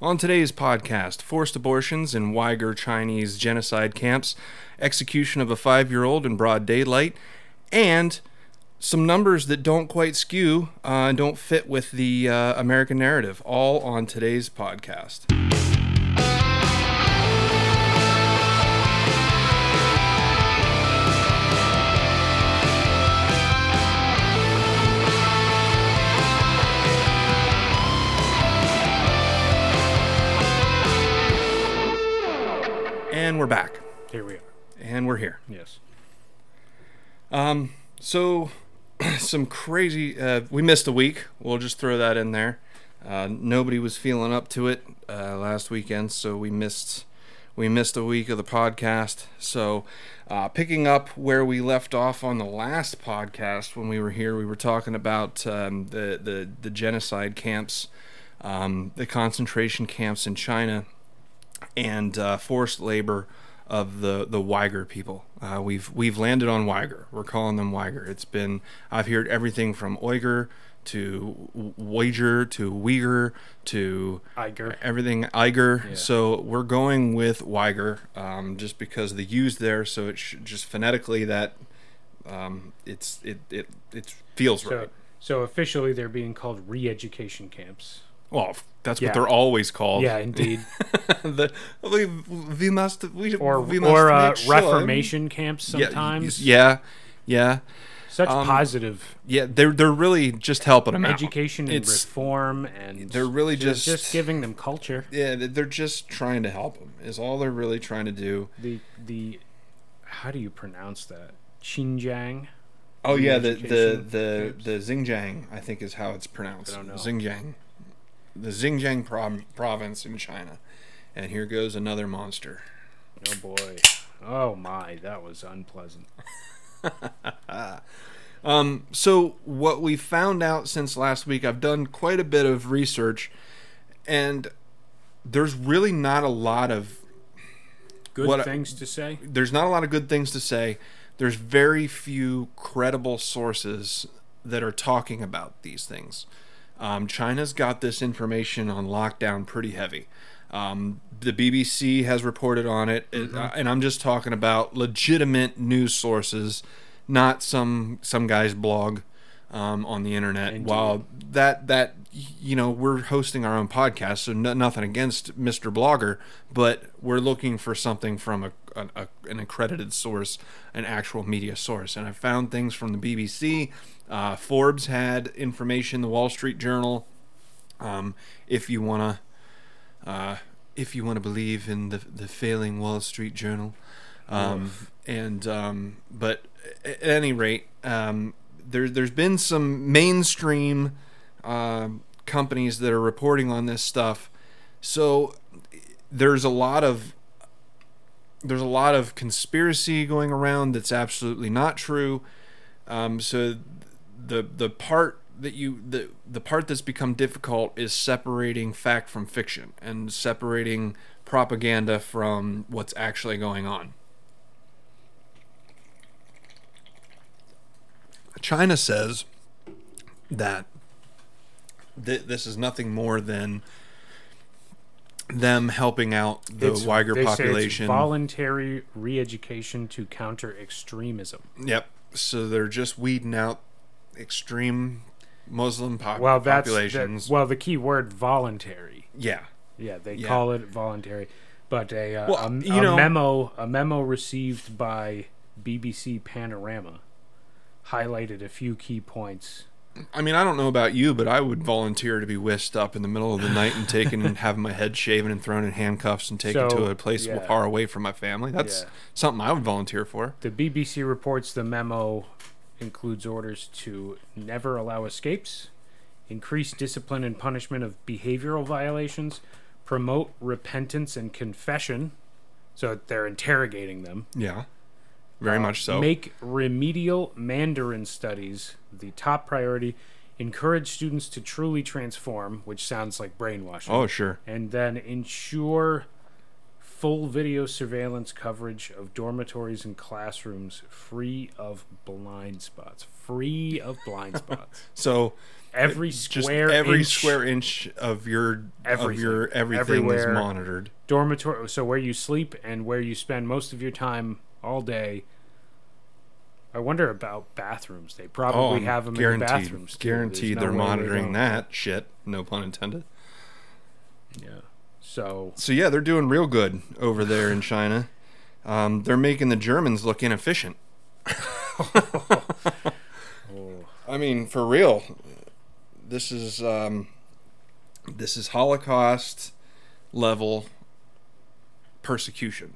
On today's podcast, forced abortions in Uyghur Chinese genocide camps, execution of a five year old in broad daylight, and some numbers that don't quite skew uh, and don't fit with the uh, American narrative, all on today's podcast. And we're back. Here we are. And we're here. Yes. Um, so some crazy. Uh, we missed a week. We'll just throw that in there. Uh, nobody was feeling up to it uh, last weekend, so we missed we missed a week of the podcast. So, uh, picking up where we left off on the last podcast when we were here, we were talking about um, the, the the genocide camps, um, the concentration camps in China, and uh, forced labor of the the Uyghur people. Uh, we've we've landed on Uyghur. We're calling them Uyghur. It's been I've heard everything from Uyghur to Uyghur to Uyghur to Iger. everything Uyghur. Yeah. So we're going with Uyghur um, just because the U's there. So it sh- just phonetically that um, it's it it it feels So, right. so officially, they're being called re-education camps. Well, that's Yeah. what they're always called. Yeah, indeed. the, must we Or we must or uh, Reformation camps sometimes. Yeah, yeah, Such um, positive yeah. They're they're really just helping them out. education and It's- reform, and they're really just- just giving them culture. Yeah, they're just trying to help them. Is all they're really trying to do. The the how do you pronounce that? Xinjiang. Oh yeah, the the the the Xinjiang, I think is how it's pronounced. I don't know. Xinjiang, the Xinjiang province in China. And here goes another monster. Oh boy. Oh my, that was unpleasant. Um, so what we found out since last week, I've done quite a bit of research, and there's really not a lot of Good What I- things to say. there's not a lot of good things to say. There's very few credible sources that are talking about these things. Um, China's got this information on lockdown pretty heavy. Um, the BBC has reported on it, it- uh, and I'm just talking about legitimate news sources, not some some guy's blog um, on the internet. Indeed. While that that you know we're hosting our own podcast, so no, nothing against Mr. Blogger, but we're looking for something from a, a, a an accredited source, an actual media source. And I found things from the BBC. Uh, Forbes had information. The Wall Street Journal. Um, if you wanna, uh, if you wanna believe in the the failing Wall Street Journal, um, and um, but at any rate, um, there there's been some mainstream um companies that are reporting on this stuff. So there's a lot of there's a lot of conspiracy going around that's absolutely not true. Um, so the the part that you the the part that's become difficult is separating fact from fiction and separating propaganda from what's actually going on. China says that th- this is nothing more than them helping out the It's- Uyghur they say it's population. voluntary re-education to counter extremism. Yep. So they're just weeding out extreme Muslim pop- Well, that's populations. that, well the key word voluntary. yeah. Yeah, they Yeah. call it voluntary. But a, uh, Well, a, a know- memo a memo received by BBC Panorama highlighted a few key points. I mean, I don't know about you, but I would volunteer to be whisked up in the middle of the night and taken and having my head shaven and thrown in handcuffs and taken So, to a place yeah. far away from my family. That's Yeah. something I would volunteer for. The BBC reports the memo includes orders to never allow escapes, increase discipline and punishment of behavioral violations, promote repentance and confession. So they're interrogating them. Yeah. Very Uh, much so. Make remedial Mandarin studies the top priority. Encourage students to truly transform, which sounds like brainwashing. oh, sure. And then ensure full video surveillance coverage of dormitories and classrooms free of blind spots. Free of blind spots. So every Just square every inch square inch of your of your everything Everywhere. is monitored. dormitory so where you sleep and where you spend most of your time all day i wonder about bathrooms they probably Oh, have them in the bathrooms too. Guaranteed, no they're they monitoring that shit. No pun intended. yeah so So yeah, they're doing real good over there in China. Um, they're making the Germans look inefficient. oh, I mean, for real. This is um, this is Holocaust level persecution.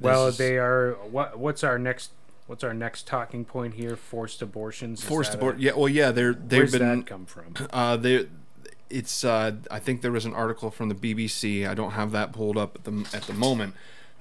Well is they are what what's our next what's our next talking point here forced abortions Is forced that abort. Yeah, well, yeah, they're they've where's been that come from Uh, they, it's. Uh, I think there was an article from the BBC. I don't have that pulled up at the at the moment.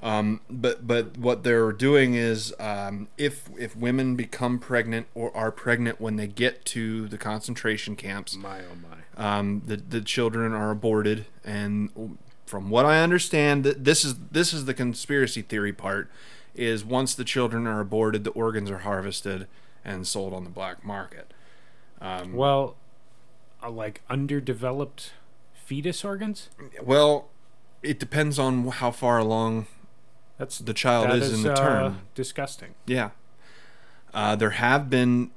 Um, but but what they're doing is um, if if women become pregnant or are pregnant when they get to the concentration camps, my oh my um, the the children are aborted, and from what I understand, this is this is the conspiracy theory part. Is once the children are aborted, the organs are harvested and sold on the black market. Um, well uh, like underdeveloped fetus organs Well, it depends on how far along that's the child that is, in the uh, term. disgusting Yeah. Uh, there have been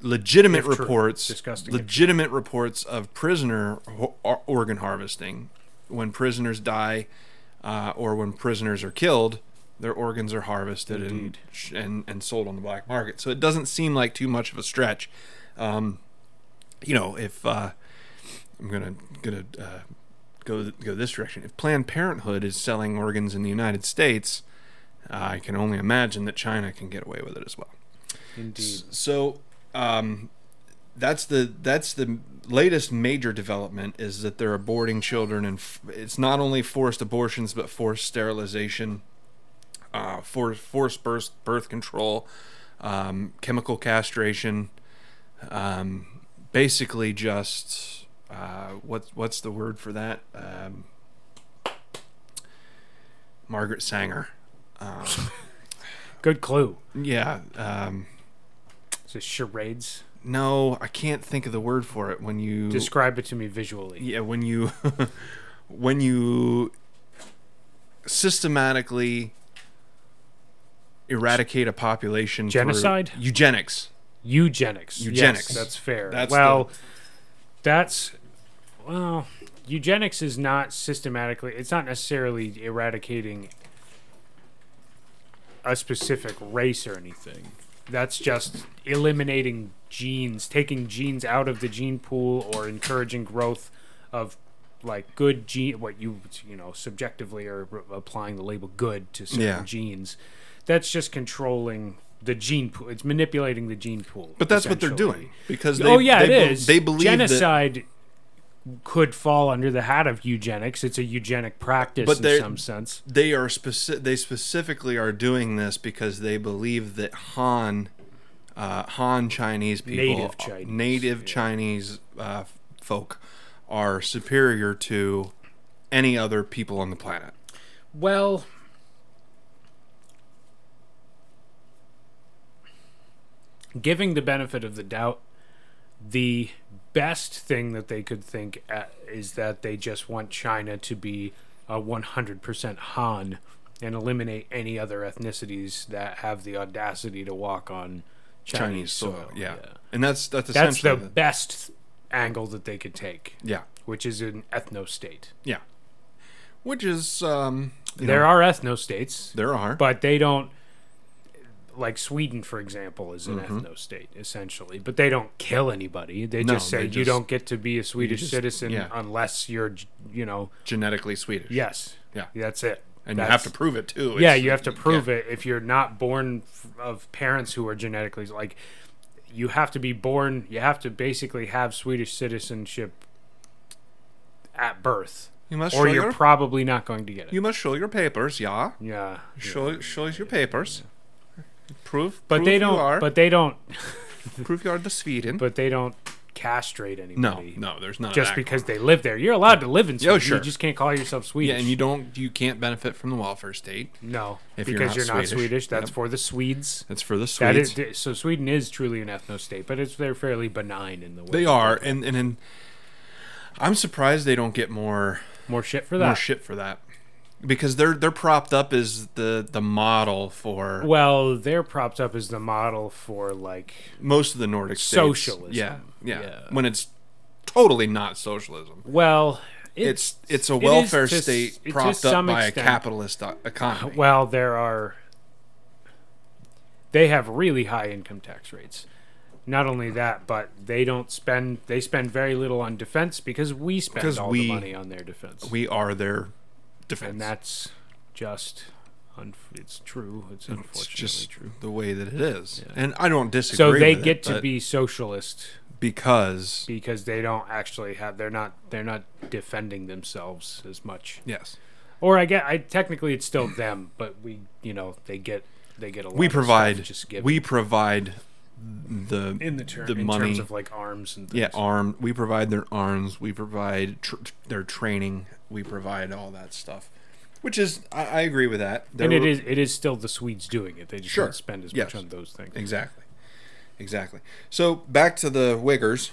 legitimate If reports, legitimate reports of prisoner ho- organ harvesting. When prisoners die, uh, or when prisoners are killed, their organs are harvested and, Indeed. and and sold on the black market. So it doesn't seem like too much of a stretch. Um, you know, if uh, I'm gonna gonna uh, go go this direction, if Planned Parenthood is selling organs in the United States, I can only imagine that China can get away with it as well. indeed So um, that's the that's the latest major development is that they're aborting children, and f- it's not only forced abortions but forced sterilization, uh, for forced birth birth control, um, chemical castration, um, basically just uh, what what's the word for that? Um, Margaret Sanger. Um, good clue yeah. Um, it charades No, I can't think of the word for it when you describe it to me visually yeah when you when you systematically eradicate a population Genocide? eugenics eugenics. Eugenics. Yes, that's fair. That's well, the- that's well, eugenics is not systematically. It's not necessarily eradicating a specific race or anything. That's just eliminating genes, taking genes out of the gene pool, or encouraging growth of like good gene. What you you know subjectively are applying the label good to certain Yeah. genes. That's just controlling the gene pool. It's manipulating the gene pool. but that's what they're doing because oh, they, oh yeah, they it is. they believe that genocide could fall under the hat of eugenics. It's a eugenic practice But in some sense. they are specific they specifically are doing this because they believe that Han uh, Han Chinese people Native Chinese, native yeah. Chinese uh, folk are superior to any other people on the planet. Well, giving the benefit of the doubt, the best thing that they could think at is that they just want China to be a 100% Han and eliminate any other ethnicities that have the audacity to walk on Chinese, Chinese soil, soil. yeah. And that's that's essentially That's essentially the best angle that they could take, yeah which is an ethno state. yeah, which is um There know, are ethno states, there are but they don't like Sweden, for example, is an Mm-hmm. ethno state essentially, but they don't kill anybody. They No, just say they you don't get to be a Swedish just- citizen yeah. unless you're, you know, genetically Swedish. yes, Yeah. that's it. and you have to prove it too. yeah, It's- you have to yeah. prove it if you're not born of parents who are genetically like. You have to be born. You have to basically have Swedish citizenship at birth, You must or show you're your probably not going to get it. you must show your papers. Yeah, yeah, show show us your papers. Prove, but prove they don't. are, But they don't. prove you are the Sweden. but they don't castrate anybody. no, no, there's not. Just because they live there, you're allowed to live in oh, Sweden. sure. You just can't call yourself Swedish. Yeah, and you don't, you can't benefit from the welfare state. no if you're because not you're not Swedish. Swedish. That's Yep. for the Swedes. That's for the Swedes. is so Sweden is truly an ethno state, but it's they're fairly benign in the way they are, and and, and I'm surprised they don't get more more shit for that. more shit for that because they're they're propped up as the the model for Well, they're propped up as the model for like most of the Nordic states. Socialism. Yeah, yeah, Yeah. When it's totally not socialism. well, It's it's a it is welfare to state propped up by extent. a capitalist uh, economy. well, there are they have really high income tax rates. Not only that, but they don't spend they spend very little on defense because we spend Because all we- the money on their defense. we are their defense. and that's just un- it's true. It's unfortunately it's just true. the way that it is, Yeah. and I don't disagree. So they get it, to be socialist because because they don't actually have they're not they're not defending themselves as much. yes, Or I get I technically it's still them, but we you know they get they get a lot we of stuff provide just given we provide the in the term the in money terms of like arms and things. yeah arm we provide their arms we provide tr- their training we provide all that stuff which is i, I agree with that There and it were- is it is still the Swedes doing it. They just Sure. don't spend as Yes. much on those things. exactly exactly so back to the wiggers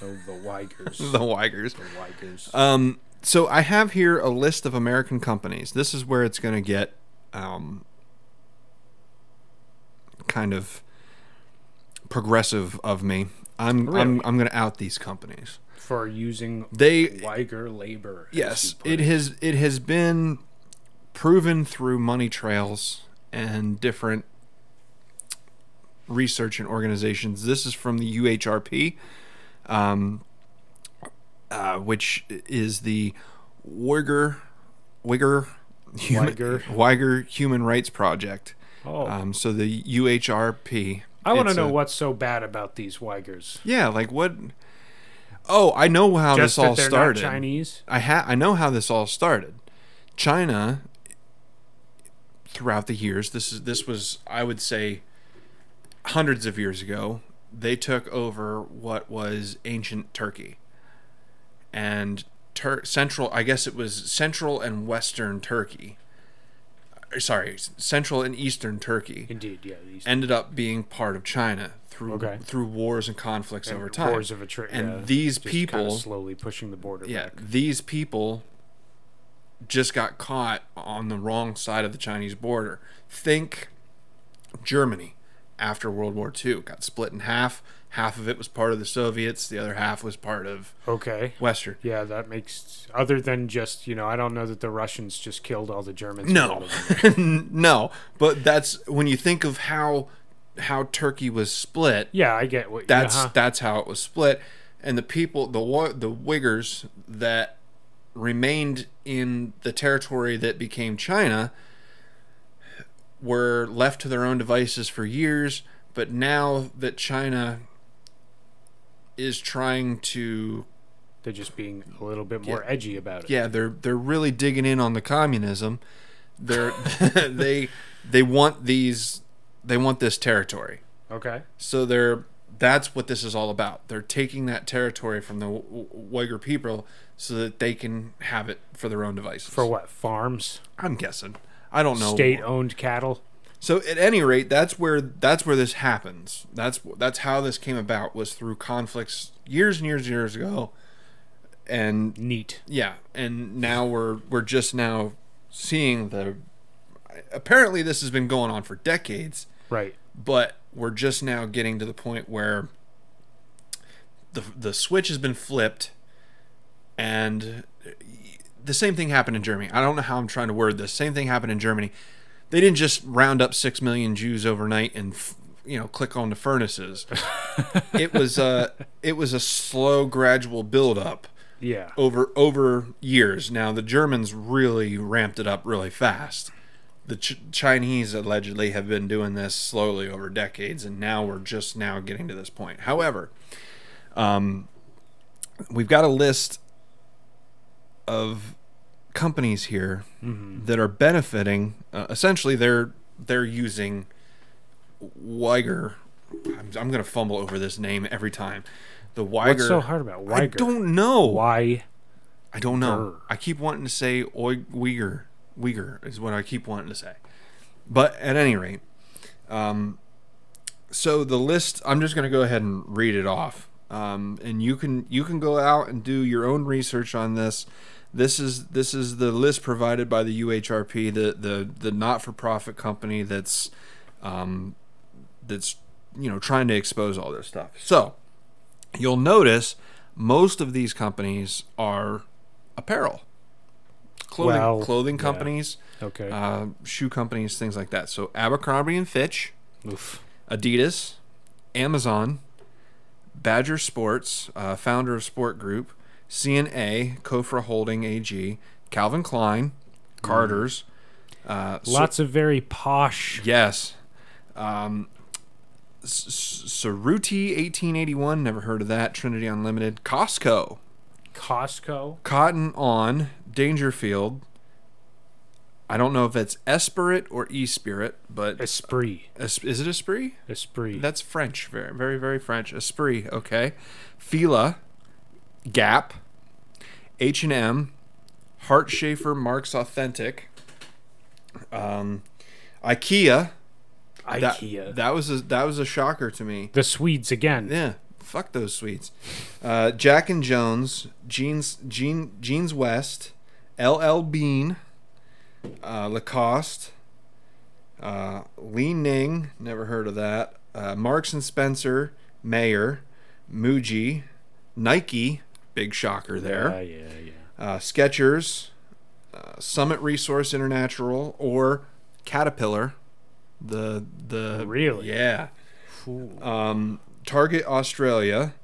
The, the Weigers. the Weigers. the Weigers. Um, so I have here a list of American companies. This is where it's going to get um, kind of progressive of me. I'm I'm I'm going to out these companies. For using They Weiger labor. yes, put it has it has been proven through money trails and different research and organizations. This is from the UHRP, um, uh, which is the Uyghur Uyghur Human, Uyghur. Uyghur Human Rights Project. Oh, Um, so the UHRP. I want to know a- what's so bad about these Weigers. Yeah, like what? Oh, I know how Just this all started. not Chinese. I ha- I know how this all started. China throughout the years, this is this was I would say hundreds of years ago, they took over what was ancient Turkey. And Tur- central I guess it was central and western Turkey. Sorry, central and eastern Turkey Indeed, yeah. Ended up being part of China through Okay. through wars and conflicts over time. wars of attrition. And yeah, these people- kinda slowly pushing the border yeah, back. these people just got caught on the wrong side of the Chinese border. Think Germany after World War II got split in half. Half of it was part of the Soviets, the other half was part of Okay. Western. Yeah, that makes other than just you know I don't know that the Russians just killed all the Germans. No, were living there. no, but that's when you think of how how Turkey was split. Yeah, I get what. That's uh-huh. that's how it was split, and the people, the the Uyghurs that remained in the territory that became China were left to their own devices for years. But now that China is trying to, They're just being a little bit more Yeah. edgy about it. yeah, they're they're really digging in on the communism. They're they they want these they want this territory. Okay. So they're that's what this is all about. They're taking that territory from the Uyghur people so that they can have it for their own devices. For what farms? I'm guessing. I don't know. State-owned cattle. So at any rate, that's where that's where this happens. That's that's how this came about was through conflicts years and years and years ago. And Neat. yeah, and now we're we're just now seeing the apparently this has been going on for decades Right. but we're just now getting to the point where the the switch has been flipped and the same thing happened in Germany. I don't know how I'm trying to word this. Same thing happened in Germany. They didn't just round up 6 million Jews overnight and f- you know click on the furnaces. it was a it was a slow gradual build up Yeah. over over years. Now the Germans really ramped it up really fast. The Ch- Chinese allegedly have been doing this slowly over decades, and now we're just now getting to this point. However, um, we've got a list of companies here that are benefiting. Uh, essentially, they're they're using Weiger. I'm, I'm going to fumble over this name every time. The Uyghur. What's so hard about I don't know. Why? I don't know. Grr. I keep wanting to say Oi- Uyghur. Uyghur is what I keep wanting to say. But at any rate, um, so the list. I'm just going to go ahead and read it off, um, and you can you can go out and do your own research on this. This is this is the list provided by the UHRP, the the the not for profit company that's um, that's you know trying to expose all this stuff. So you'll notice most of these companies are apparel, clothing Well, clothing yeah. companies, Okay. uh, shoe companies, things like that. So Abercrombie and Fitch, Oof. Adidas, Amazon, Badger Sports, uh, founder of Sport Group, CNA, Cofra Holding AG, Calvin Klein, Carter's. Uh, so- Lots of very posh. Yes. Um, S- S- 1881, never heard of that. Trinity Unlimited. Costco. Costco. Cotton On. Dangerfield. I don't know if it's Esprit or Espirit, but Esprit. Es- is it Esprit? Esprit. That's French. Very, very, very French. Esprit. Okay. Fila. Gap. H and M. Hart Schaffner Marx Authentic. Um, IKEA. That, IKEA. That was a that was a shocker to me. the Swedes again. Yeah, fuck those Swedes. Uh, Jack and Jones, Jeans, Jean, Jeans West, LL Bean, uh, Lacoste, uh, Li Ning, never heard of that. Uh, Marks and Spencer, Mayer, Muji, Nike, big shocker there Yeah, yeah, yeah. uh, Skechers, uh, Summit Resource International, or Caterpillar. The the Really? yeah. Um, Target Australia,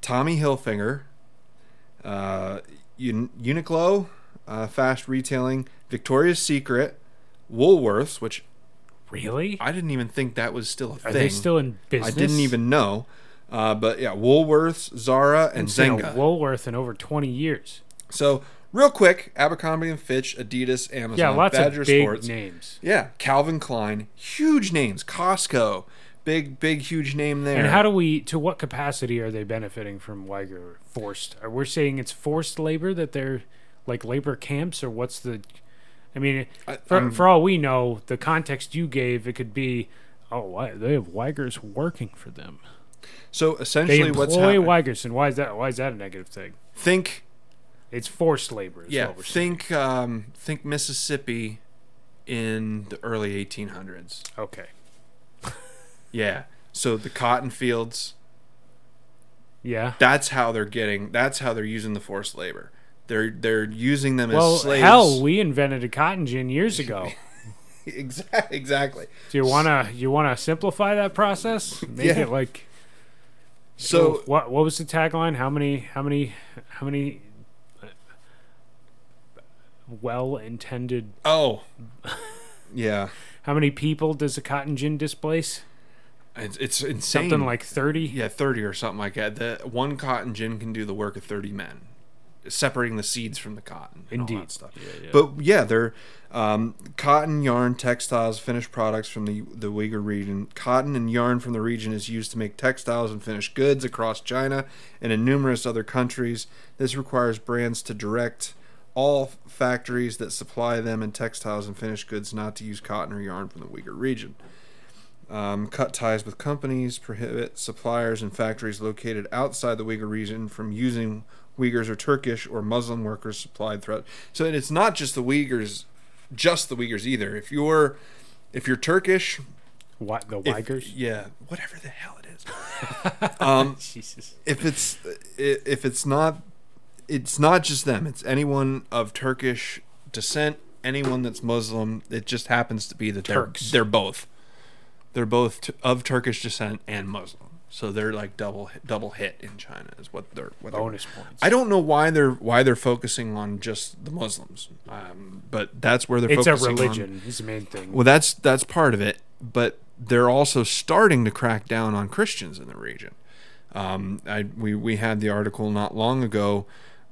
Tommy Hilfiger, uh, Un- Uniqlo, uh, fast retailing, Victoria's Secret, Woolworths, which really? I didn't even think that was still a Are thing. they still in business? I didn't even know. Uh, but yeah, Woolworths, Zara, and Zenga. Woolworth in over 20 years. So real quick, Abercrombie and Fitch, Adidas, Amazon, Yeah, lots Badger of big Sports. names. Yeah, Calvin Klein, huge names. Costco, big, big, huge name there. And how do we, to what capacity are they benefiting from Uyghur forced? We're saying it's forced labor that they're like labor camps, or what's the? I mean, I- for, for all we know, the context you gave, it could be, oh, they have Uyghurs working for them. so They essentially, what's employ happening? Uyghurs, and why is that? Why is that a negative thing? Think, It's forced labor. Is yeah, what we're think, um, think Mississippi in the early 1800s. Okay. Yeah. So the cotton fields. Yeah. That's how they're getting. That's how they're using the forced labor. They're they're using them Well, as slaves. Well, hell, we invented a cotton gin years ago. exactly. Exactly. Do you wanna you wanna simplify that process? Make Yeah. it like So what what was the tagline? How many how many how many uh, well intended oh, yeah. how many people does a cotton gin displace? It's, it's insane. Something like thirty? yeah, thirty or something like that. The one cotton gin can do the work of thirty men, separating the seeds from the cotton. And All Indeed. that stuff. Yeah, yeah. But yeah, they're um, cotton, yarn, textiles, finished products from the the Uyghur region. Cotton and yarn from the region is used to make textiles and finished goods across China and in numerous other countries. This requires brands to direct all factories that supply them in textiles and finished goods not to use cotton or yarn from the Uyghur region. Um, cut ties with companies, prohibit suppliers and factories located outside the Uyghur region from using Uyghurs or Turkish or Muslim workers supplied throughout. So it's not just the Uyghurs, just the Uyghurs either. If you're if you're Turkish, what the if- Uyghurs? yeah, whatever the hell it is. um, Jesus. if it's if it's not it's not just them it's anyone of turkish descent anyone that's muslim it just happens to be that they're Turks. they're both they're both t- of turkish descent and muslim so they're like double double hit in china is what they're what they're- Bonus points. I don't know why they're why they're focusing on just the Muslims, um, but that's where they're it's a focusing on. religion is the main thing. Well, that's that's part of it, but they're also starting to crack down on Christians in the region. Um, I, we we had the article not long ago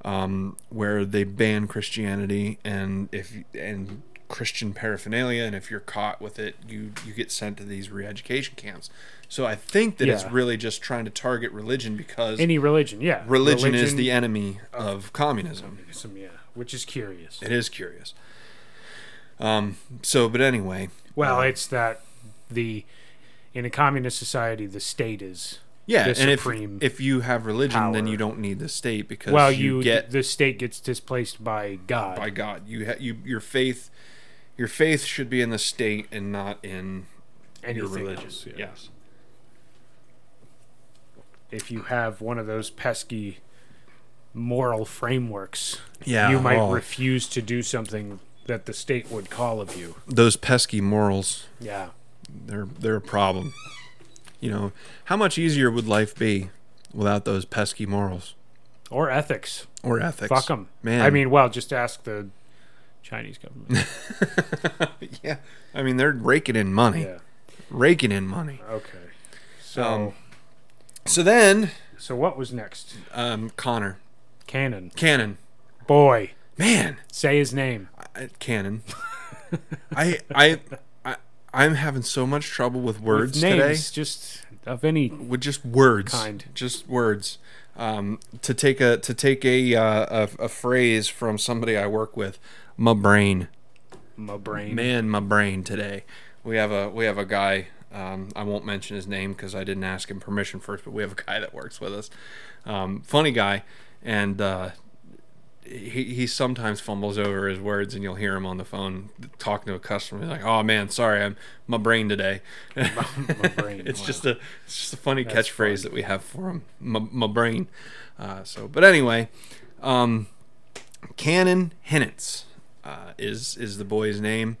um, where they banned Christianity, and if and Christian paraphernalia, and if you're caught with it, you you get sent to these re-education camps. So I think that it's really just trying to target religion because Any religion, yeah. religion, is the enemy of communism. Some, yeah, which is curious. It is curious. Um. So, but anyway, Well, uh, it's that the in a communist society, the state is yeah, and if if you have religion, then you don't need the state because well, you, you get the state gets displaced by God. by God. You ha- you your faith, your faith should be in the state and not in your religion. else, yeah. Yes. If you have one of those pesky moral frameworks, Yeah. you might oh, refuse to do something that the state would call of you. those pesky morals. Yeah. They're they're a problem. You know, how much easier would life be without those pesky morals Or ethics. or ethics? Fuck them. man. I mean, well, just ask the Chinese government. yeah. I mean, they're raking in money, yeah. raking in money. Okay. So, Um, So then, so what was next? um, Connor Cannon. Cannon, Boy, man, say his name. I, Cannon. I I I I'm having so much trouble with words With today. just of any. with just words, Kind. just words. Um, to take a to take a, uh, a a phrase from somebody I work with, my brain, My brain. man, my brain today. We have a we have a guy. Um, I won't mention his name because I didn't ask him permission first, but we have a guy that works with us. Um, funny guy, and uh, he he sometimes fumbles over his words, and you'll hear him on the phone talking to a customer. He's like, "Oh man, sorry, I'm my brain today." my brain. it's wow. just a it's just a funny That's catchphrase fun. that we have for him. My, my brain. Uh, so, but anyway, um, Cannon Hinnant uh, is is the boy's name.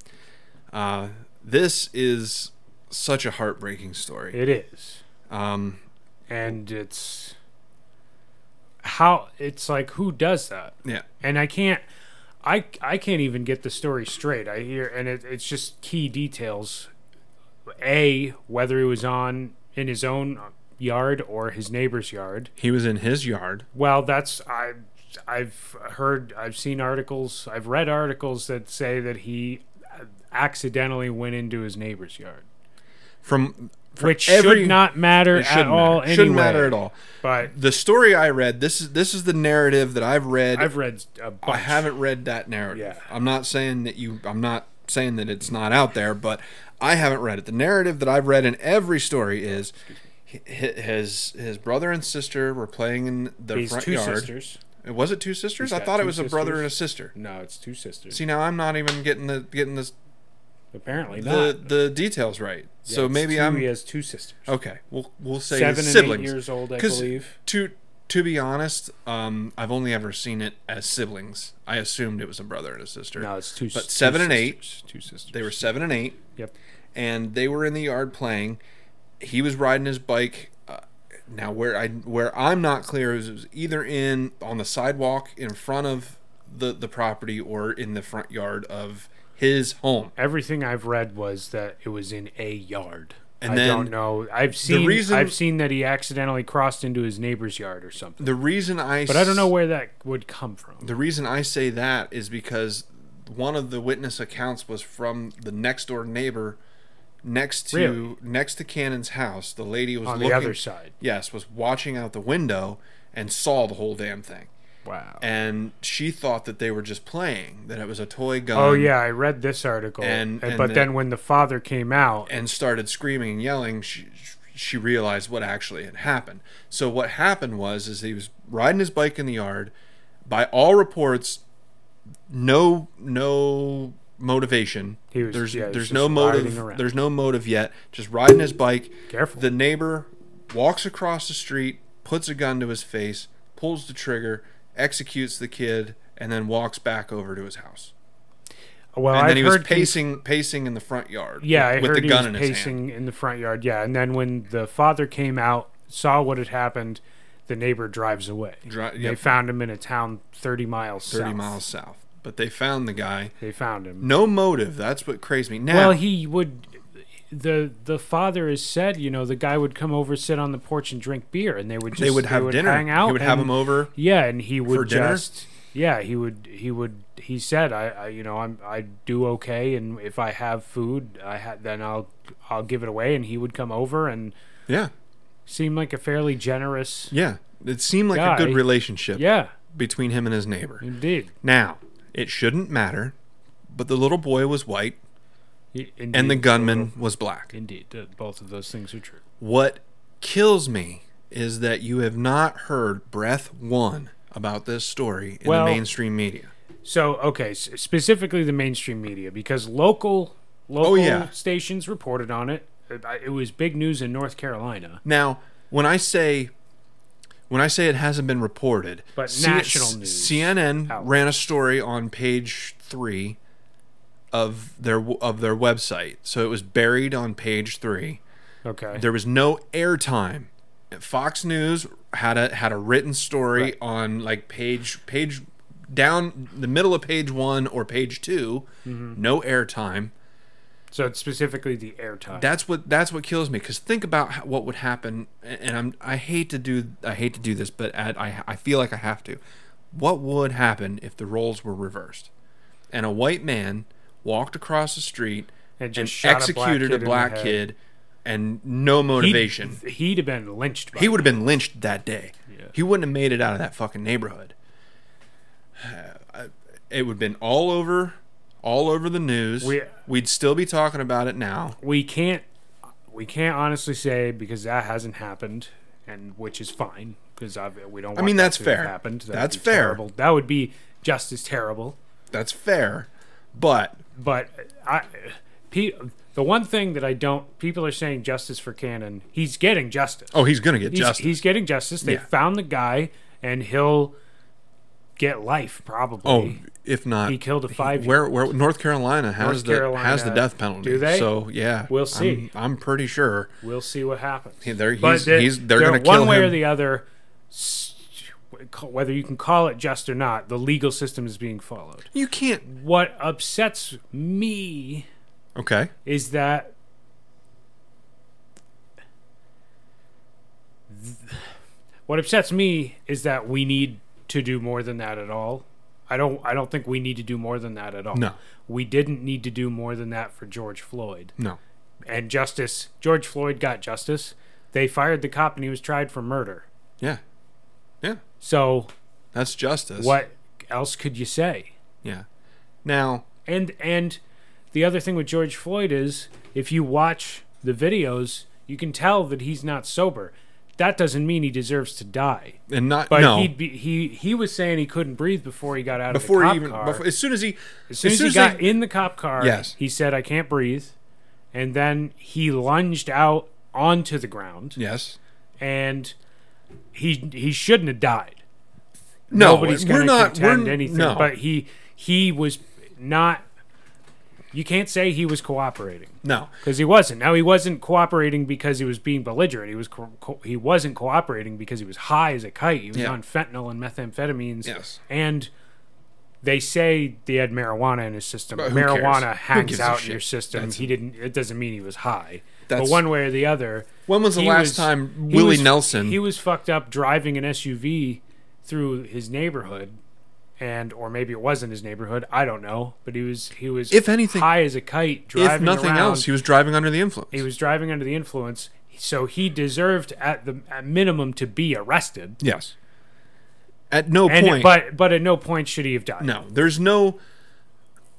Uh, this is such a heartbreaking story. It is. Um, And it's. How. It's like, who does that? yeah, and I can't I I can't even get the story straight. I hear and it, it's just key details. A whether he was on in his own yard or his neighbor's yard. he was in his yard. Well, that's I I've heard I've seen articles, I've read articles that say that he accidentally went into his neighbor's yard, From, from which every, should not matter at all matter. Shouldn't anyway. matter at all. But The story I read. This is this is the narrative that I've read. I've read. I haven't read that narrative. Yeah. I'm not saying that you. I'm not saying that it's not out there, but I haven't read it. The narrative that I've read in every story is hi- hi- his his brother and sister were playing in the These front two yard. sisters. Was it two sisters? I thought it was a brother and a sister. No, it's two sisters. See now I'm not even getting the getting this Apparently the not. the the details right. Yeah, so maybe two, I'm He has two sisters. okay. We'll we'll say Seven and siblings. eight years old, I believe. To to be honest, um, I've only ever seen it as siblings. I assumed it was a brother and a sister. No, it's two. But two seven and eight, Two sisters. They were seven and eight. Yep. and they were in the yard playing. He was riding his bike. Uh, now, where I where I'm not clear is it was either in on the sidewalk in front of the the property or in the front yard of his home. Everything I've read was that it was in a yard. And I then don't know. I've seen. reason- I've seen that he accidentally crossed into his neighbor's yard or something. The reason I But I don't know where that would come from. the reason I say that is because one of the witness accounts was from the next door neighbor next to Really? next to Cannon's house. The lady was On looking, the other side. Yes, was watching out the window and saw the whole damn thing. Wow. and she thought that they were just playing, that it was a toy gun. Oh yeah, I read this article. And- and but the- then when the father came out, and started screaming and yelling. She she realized what actually had happened. So what happened was, is he was riding his bike in the yard. By all reports, no no motivation. He was- there's yeah, there's no motive. around. There's no motive yet. Just riding his bike. careful. The neighbor walks across the street, puts a gun to his face, pulls the trigger, executes the kid, and then walks back over to his house. well, and I've then he was pacing pacing in the front yard. Yeah, I with, with heard the he was in his hand. pacing in the front yard. Yeah, and then when the father came out, saw what had happened, the neighbor drives away. Dri- They yep, found him in a town thirty miles 30 south. miles south. But they found the guy. They found him. No motive. That's what crazed me. Now, Well, he would. The the father has said, you know, the guy would come over, sit on the porch, and drink beer, and they would just they would have dinner. hang out. He would have him over. Yeah, and he would just yeah, he would. He would. He said, "I, I you know, I'm, I do okay, and if I have food, I ha- then I'll, I'll give it away." And he would come over and Yeah, seem like a fairly generous. yeah. It seemed like a good relationship Yeah, between him and his neighbor. indeed. Now, it shouldn't matter, but the little boy was white I- and the indeed. gunman was black. Indeed, uh, both of those things are true. What kills me is that you have not heard breath one about this story in Well- the mainstream media. So, okay, specifically the mainstream media, because local local Oh, yeah. stations reported on it. It, it was big news in North Carolina. Now, when I say when I say it hasn't been reported, But C- national news CNN ran a story on page three of their of their website, so it was buried on page three. Okay. There was no airtime. Fox News had a had a written story Right. on like page page down the middle of page one or page 2 Mm-hmm. No airtime. So it's specifically the airtime. That's what that's what kills me. Because think about what would happen, and I'm I hate to do I hate to do this, but at, I I feel like I have to. What would happen if the roles were reversed, and a white man walked across the street And and, just shot a black executed kid a black kid, and no He'd- motivation? He'd, have been lynched. He would have been lynched that day. Yeah. He wouldn't have made it out of that fucking neighborhood. It would have been all over, all over the news. We- We'd still be talking about it now. we can't we can't honestly say because that hasn't happened, and which is fine because we don't. Want mean, that that's to have fair. Happened. That'd That's fair. Terrible. That would be just as terrible. That's fair, but But I, the one thing that I don't, people are saying justice for Cannon. He's getting justice. oh, he's gonna get he's, justice. he's getting justice. They Yeah. found the guy, and he'll get life probably. oh, if not, he killed a five. where where North Carolina has North the has the death penalty. do they? So yeah, We'll see. I'm, I'm pretty sure. We'll see what happens. Yeah, they're- he's- the- he's- they're there- gonna one way or the other. s- Whether you can call it just or not, the legal system is being followed. You can't. What upsets me Okay. is that what upsets me is that we need to do more than that at all. I don't I don't think we need to do more than that at all. No. We didn't need to do more than that for George Floyd. No. And justice George Floyd got justice. They fired the cop and he was tried for murder. Yeah. Yeah. So That's justice. what else could you say? Yeah. Now, And and the other thing with George Floyd is if you watch the videos, you can tell that he's not sober. That doesn't mean he deserves to die. and not But no. he'd be, he he was saying he couldn't breathe before he got out before of the cop even car. before, as soon as he as soon as, he got they- in the cop car, Yes. he said, "I can't breathe," and then he lunged out onto the ground, yes. and he he shouldn't have died. No, Nobody's going to contend anything, no. but he he was not. You can't say he was cooperating no. because he wasn't. Now he wasn't cooperating because he was being belligerent. He was co- co- he wasn't cooperating because he was high as a kite. He was Yeah. on fentanyl and methamphetamines. Yes. and they say they had marijuana in his system. Cares? Marijuana hangs out in your system. That's- he didn't. It doesn't mean he was high. But one way or the other, When was the last was- time Willie was- Nelson? He was fucked up driving an SUV through his neighborhood, and or maybe it wasn't his neighborhood. I don't know, but he was he was If anything- high as a kite driving if nothing around. else, he was driving under the influence. he was driving under the influence, so he deserved at the at minimum to be arrested. yes. At no And point. but but at no point should he have died. No, there's no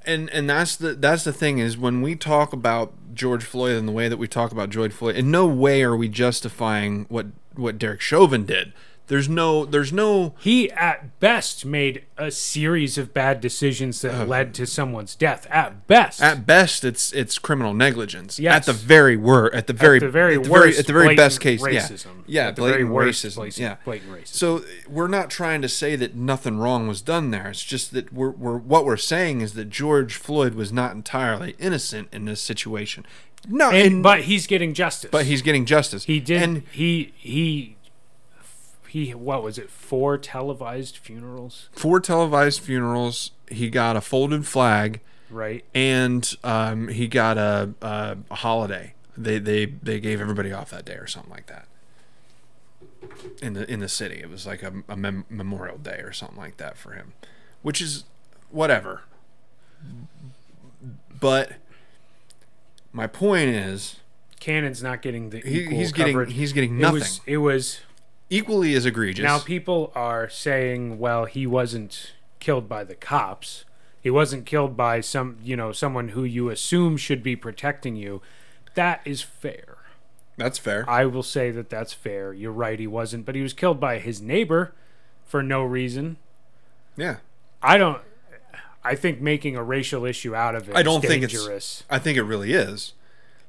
and and that's the that's the thing is when we talk about George Floyd and the way that we talk about George Floyd, in no way are we justifying what what Derek Chauvin did. There's no there's no He at best made a series of bad decisions that uh. led to someone's death. At best. at best it's it's criminal negligence. Yes. At the very wor at the very the very at the worst, at the very best case, blatant yeah. racism. Yeah, At the very blatant worst, racism. blatant- yeah. blatant racism. So we're not trying to say that nothing wrong was done there. It's just that we're, we're what we're saying is that George Floyd was not entirely innocent in this situation. No, And, and, but he's getting justice. but he's getting justice. he did. And he he he. What was it? Four televised funerals, four televised funerals. He got a folded flag, right? and um, he got a, a, holiday. They they they gave everybody off that day or something like that. In the in the city, it was like a, a mem- Memorial Day or something like that for him, which is whatever. But my point is, Cannon's not getting the he, he's getting he's getting It nothing. was, it was Equally as egregious. now people are saying, well, he wasn't killed by the cops. He wasn't killed by some, you know, someone who you assume should be protecting you. That is fair. That's fair. I will say that that's fair. You're right, he wasn't, but he was killed by his neighbor for no reason. yeah. I don't. I think making a racial issue out of it I don't is think it's- dangerous. I think it really is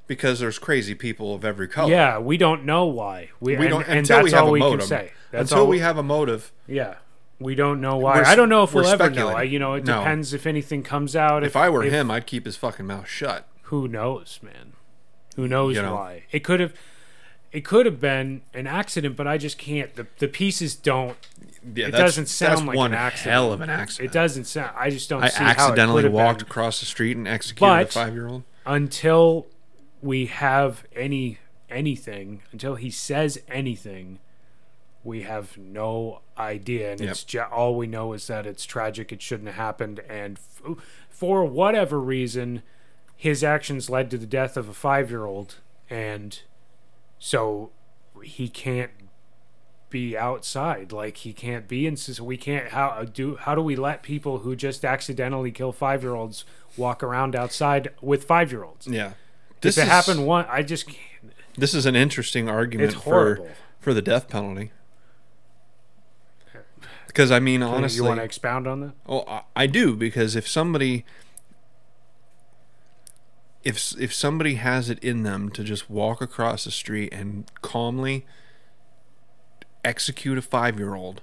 because there's crazy people of every color. Yeah, we don't know why. We, We and, don't and until that's we have all a we motive. can say. That's until all, we have a motive. Yeah, we don't know why. We're I don't know if we'll ever know. I, you know, it No. depends if anything comes out. If I were him, I'd keep his fucking mouth shut. who knows, man? Who knows You know. why? It could have. It could have been an accident, but I just can't. The the pieces don't. Yeah, It doesn't sound like one an accident. hell of an accident. It doesn't sound. I just don't I see how it accidentally could have walked been. across the street and executed But- a five-year-old. until we have any anything until he says anything we have no idea and Yep. it's ju- all we know is that it's tragic it shouldn't have happened and f- for whatever reason his actions led to the death of a 5-year-old and so he can't be outside like he can't be in so we can't how do how do we let people who just accidentally kill 5-year-olds walk around outside with 5-year-olds Yeah. If it is- happened one, I just can't. This is an interesting argument for for the death penalty. Because I mean, honestly, you want to expound on that? Oh, I- I do because if somebody if if somebody has it in them to just walk across the street and calmly execute a 5-year-old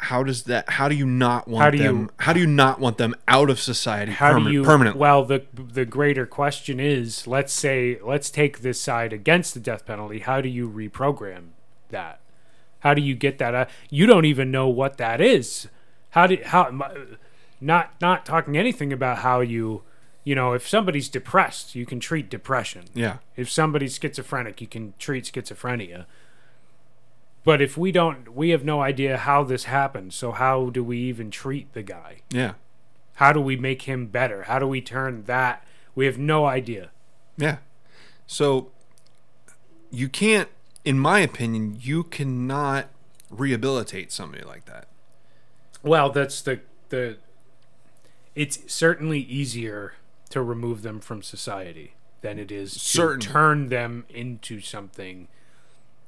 how does that how do you not want How do you- them how do you not want them out of society How perma- do you? permanently Well, the the greater question is, let's say, let's take this side against the death penalty. How do you reprogram that? How do you get that? out? You don't even know what that is. How do how? Not not talking anything about how you, you know, if somebody's depressed, you can treat depression. yeah If somebody's schizophrenic, you can treat schizophrenia. But if we don't, we have no idea how this happened. So how do we even treat the guy? yeah How do we make him better? How do we turn that? We have no idea. Yeah. So you can't, in my opinion, you cannot rehabilitate somebody like that. Well, that's the the. It's certainly easier to remove them from society than it is to Certainly. turn them into something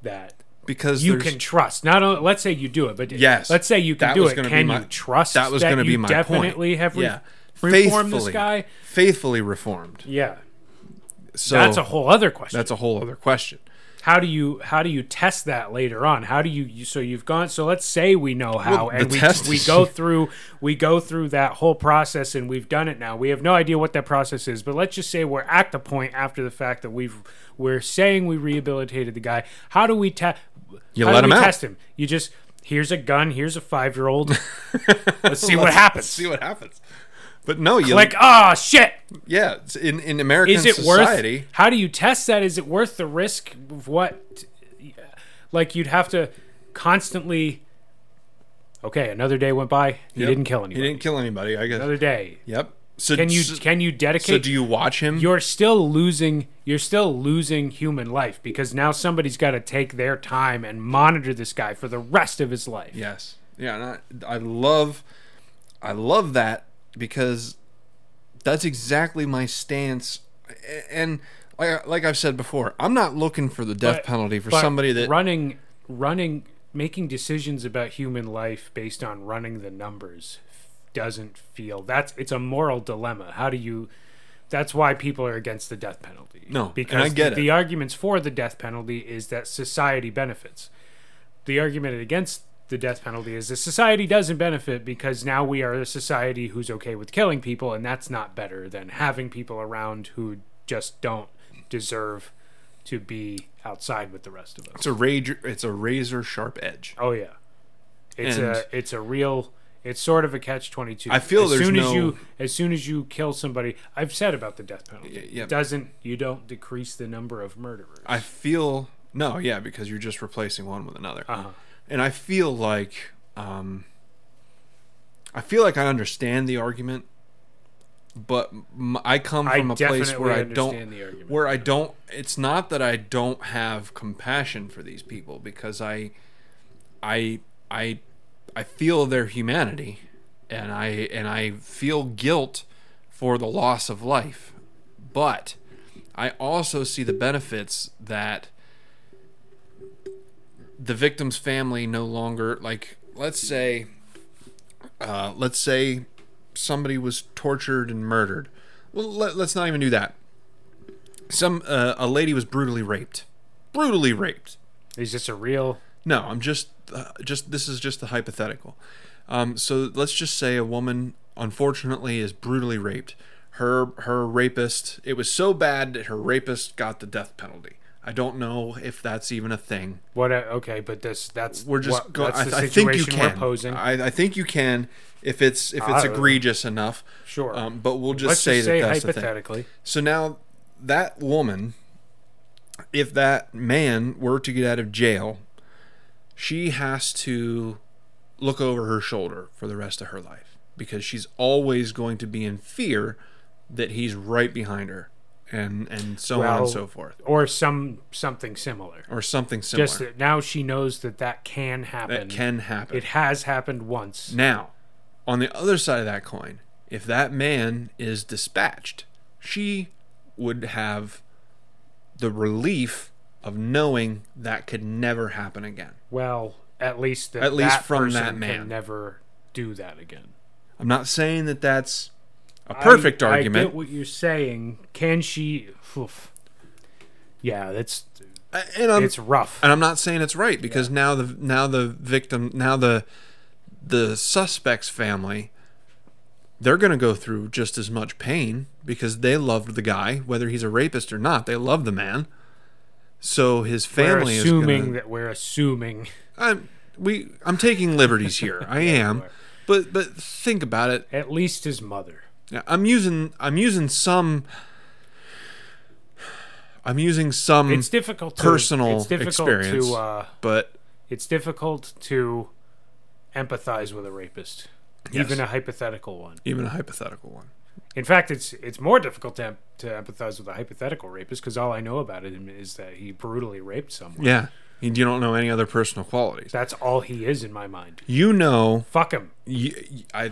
that Because you can trust. Not only, let's say you do it, but Yes. let's say you can do it. Can my- you trust that was gonna be you my definitely point. have re- Yeah. reformed this guy? faithfully reformed. Yeah, So that's a whole other question. that's a whole other question. how do you how do you test that later on how do you, you so you've gone so let's say we know how Well, and we, we go through we go through that whole process and we've done it now we have no idea what that process is but let's just say we're at the point after the fact that we've we're saying we rehabilitated the guy how do we test You let him out. test him you just here's a gun here's a five year old let's see what happens See what happens. But no, you like oh ah, shit yeah, in in American is it society. worth how do you test that is it worth the risk of what like you'd have to constantly okay another day went by he Yep. didn't kill anybody. He didn't kill anybody. I guess. another day Yep. So can you so, can you so dedicate do you watch him? you're still losing you're still losing human life because now somebody's got to take their time and monitor this guy for the rest of his life Yes. Yeah, and I, I love I love that because that's exactly my stance and like like I've said before, I'm not looking for the death But- penalty for somebody that running running making decisions about human life based on running the numbers doesn't feel that's it's a moral dilemma. How do you that's why people are against the death penalty. No, because the, the arguments for the death penalty is that society benefits. The argument against the death penalty is that society doesn't benefit because now we are a society who's okay with killing people and that's not better than having people around who just don't deserve to be outside with the rest of us. It's a razor it's a razor sharp edge. Oh yeah, it's And- a it's a real. It's sort of a catch twenty two. I feel as there's soon as you as soon as you kill somebody, I've said about the death penalty. Y- yeah. It doesn't you don't decrease the number of murderers. I feel no, yeah, because you're just replacing one with another. uh-huh. And I feel like um I feel like I understand the argument, but I come from a place where I don't the argument. where I don't it's not that I don't have compassion for these people because I I I I feel their humanity and I and I feel guilt for the loss of life. But I also see the benefits that the victim's family no longer like let's say uh, let's say somebody was tortured and murdered well let, let's not even do that some uh, a lady was brutally raped brutally raped Is this a real? No i'm just uh, just this is just a hypothetical um, so let's just say a woman unfortunately is brutally raped her her rapist it was so bad that her rapist got the death penalty i don't know if that's even a thing What? uh, Okay, but this that's we're just what, going. That's the I, I think you can. posing. I, I think you can if it's if it's I- egregious enough. sure. Um, but we'll just Let's say just that say that's the hypothetically. So now that woman, if that man were to get out of jail, she has to look over her shoulder for the rest of her life because she's always going to be in fear that he's right behind her and and so on and so forth or some something similar. or something similar Just that now she knows that that can happen. that can happen. It has happened once. Now, on the other side of that coin, if that man is dispatched, she would have the relief of knowing that could never happen again. Well, at least that At least that from that man. can never do that again. I'm not saying that that's a perfect I, I argument. get what you're saying. Can she? Oof. Yeah, that's and I'm it's rough. and I'm not saying it's right because now the now the victim now the the suspect's family they're going to go through just as much pain because they loved the guy whether he's a rapist or not they love the man so his we're family is assuming gonna, that we're assuming. I'm we I'm taking liberties here I am but but think about it At least his mother. Yeah, I'm using I'm using some I'm using some It's difficult to personal it's difficult experience. to uh, but it's difficult to empathize with a rapist, Yes. even a hypothetical one. even a hypothetical one In fact, it's it's more difficult to, to empathize with a hypothetical rapist because all I know about him is that he brutally raped someone. Yeah. You you don't know any other personal qualities. That's all he is in my mind. You know, Fuck him. you, I,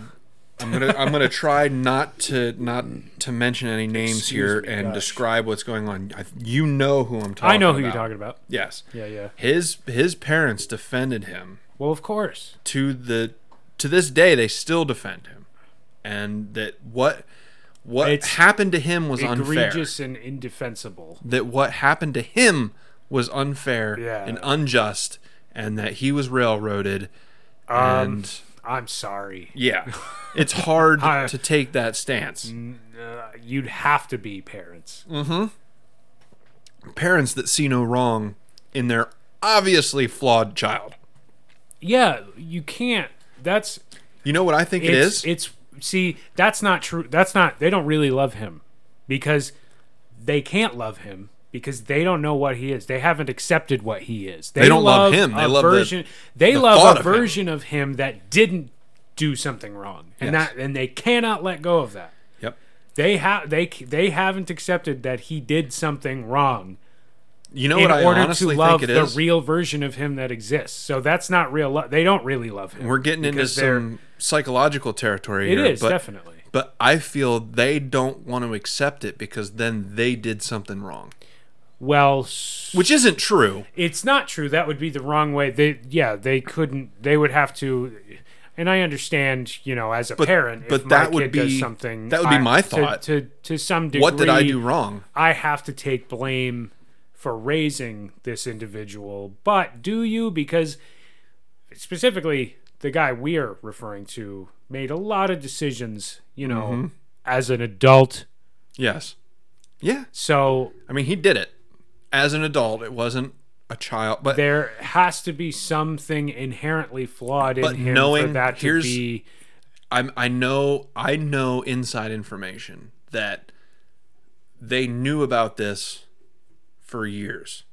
I'm gonna I'm gonna try not to not to mention any names Excuse here me, and gosh. describe what's going on. I, you know who I'm talking. I know who about. you're talking about. Yes, Yeah, yeah. his his parents defended him Well, of course. to the to this day. They still defend him, and that what what It's happened to him was unfair. Egregious and indefensible. That what happened to him was unfair Yeah. and unjust, and that he was railroaded. Um, and I'm sorry. Yeah. It's hard I- to take that stance. Uh, you'd have to be parents. Mm-hmm. Parents that see no wrong in their obviously flawed child. Yeah, you can't. That's You know what I think it it's. It's see, that's not true. That's not. They don't really love him because they can't love him because they don't know what he is. They haven't accepted what he is. They, don't love him. They love the- version. they the love a of him. version of him that didn't do something wrong, and Yes. that and they cannot let go of that. yep. They have they they haven't accepted that he did something wrong You know in what I order to honestly love think it the is? real version of him that exists. So that's not real love. They don't really love him. We're getting into some psychological territory It here. is but, definitely. but I feel they don't want to accept it because then they did something wrong. Well, Which isn't true. it's not true. That would be the wrong way. They yeah, they couldn't. They would have to. And I understand, you know, as a But- parent, but that would be- something, that would be I- my to- thought. To, to some degree. What did I do wrong? I have to take blame for raising this individual. But do you? Because specifically, the guy we are referring to made a lot of decisions, you know, Mm-hmm. as an adult. Yes. Yeah. So I mean, he did it as an adult. It wasn't a child, but there has to be something inherently flawed in him for knowing- that to here's- be. I'm I know I know inside information that they knew about this for years.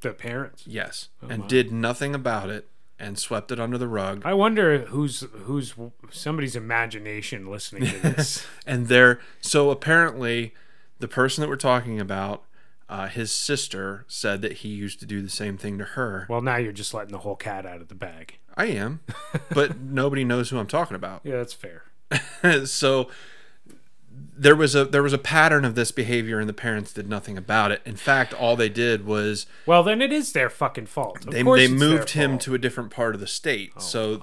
The parents. Yes, Oh, and did nothing about it and swept it under the rug. I wonder who's who's somebody's imagination listening to this. and there, so apparently, the person that we're talking about, uh, his sister said that he used to do the same thing to her. well, now you're just letting the whole cat out of the bag. I am, but nobody knows who I'm talking about. Yeah, that's fair. so there was a there was a pattern of this behavior and the parents did nothing about it. In fact, all they did was Well, then it is their fucking fault. Of they, course they it's their moved him fault. to a different part of the state. Oh, so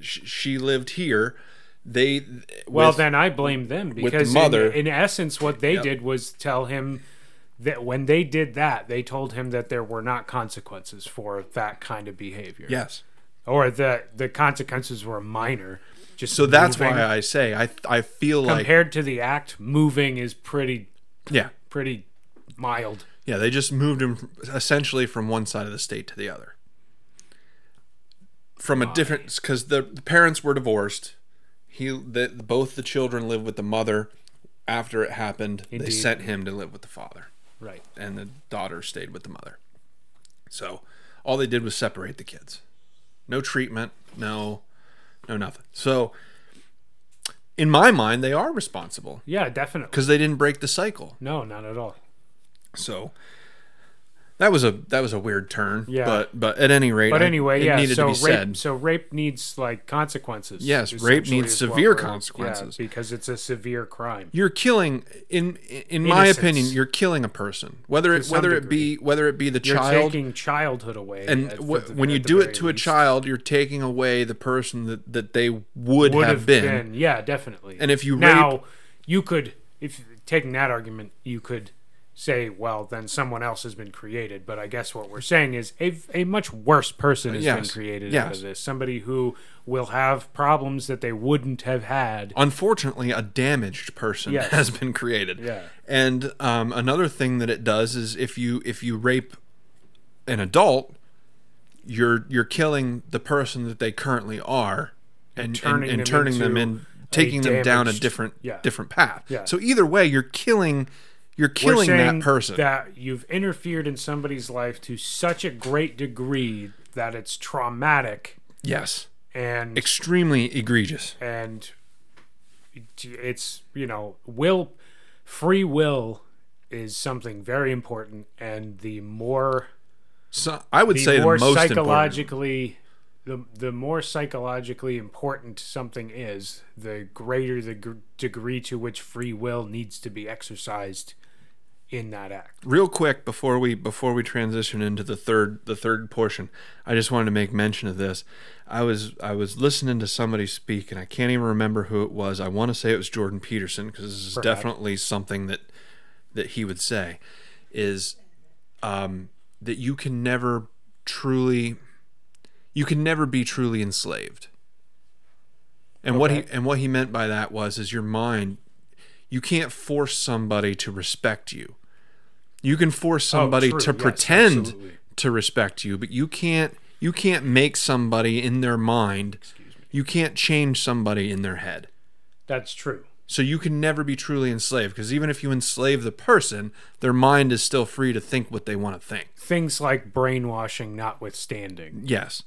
sh- she lived here. They Well, with- then I blame them the because mother- in, in essence, what they Yep. did was tell him that when they did that, they told him that there were not consequences for that kind of behavior. yes. or that the consequences were minor. Just So that's moving. why I say I I feel like compared to the act, moving is pretty yeah pretty mild. yeah they just moved him essentially from one side of the state to the other. From a different because the, the parents were divorced. He that both the children lived with the mother. After it happened, they sent him to live with the father. Right. and the daughter stayed with the mother. So all they did was separate the kids. No treatment, no no nothing. So in my mind they are responsible Yeah, definitely. because they didn't break the cycle. No, not at all. So that was a that was a weird turn. Yeah. But but at any rate, But anyway, it yeah. needed So to be rape, said. so rape needs like consequences. Yes, rape needs severe we're- yeah, consequences. because it's a severe crime. You're killing in in my opinion, you're killing a person. Whether it whether it be whether it be the You're child taking childhood away. and at- the- when you do it to a child you're taking away the person that, that they would, would have, been. Yeah, definitely. And if you now rape- you could, if taking that argument, you could say, well, then someone else has been created. But I guess what we're saying is a, a much worse person has been Yes, created out of this. Somebody who will have problems that they wouldn't have had. unfortunately a damaged person Yes. has been created Yeah. and um, another thing that it does is if you if you rape an adult you're you're killing the person that they currently are and turning and, and them turning them in taking them down a different yeah. different path Yeah. so either way you're killing you're killing that person. that you've interfered in somebody's life to such a great degree that it's traumatic yes. and extremely egregious. and it's you know will free will is something very important and the more so i would the say the more most important psychologically the, the more psychologically important something is the greater the gr- degree to which free will needs to be exercised in that act. Real quick before we before we transition into the third the third portion i just wanted to make mention of this. I was i was listening to somebody speak and i can't even remember who it was. I want to say it was jordan peterson because this is Perhaps. definitely something that that he would say is um that you can never truly you can never be truly enslaved. And what he and what he meant by that was is your mind you can't force somebody to respect you. You can force oh, somebody Oh, to Yes, pretend absolutely. to respect you but you can't you can't make somebody in their mind you can't change somebody in their head. That's true. So you can never be truly enslaved because even if you enslave the person their mind is still free to think what they want to think. Things like brainwashing notwithstanding. Yes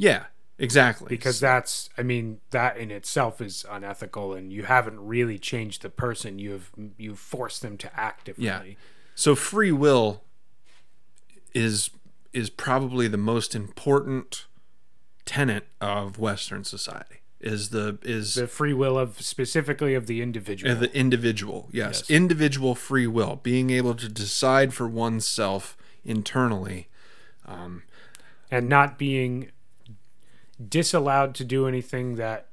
yeah exactly because that's i mean that in itself is unethical and you haven't really changed the person you've you've forced them to act differently So free will is is probably the most important tenet of Western society. Is the is the free will of specifically of the individual the individual yes. Yes. individual free will being able to decide for oneself internally um, and not being disallowed to do anything that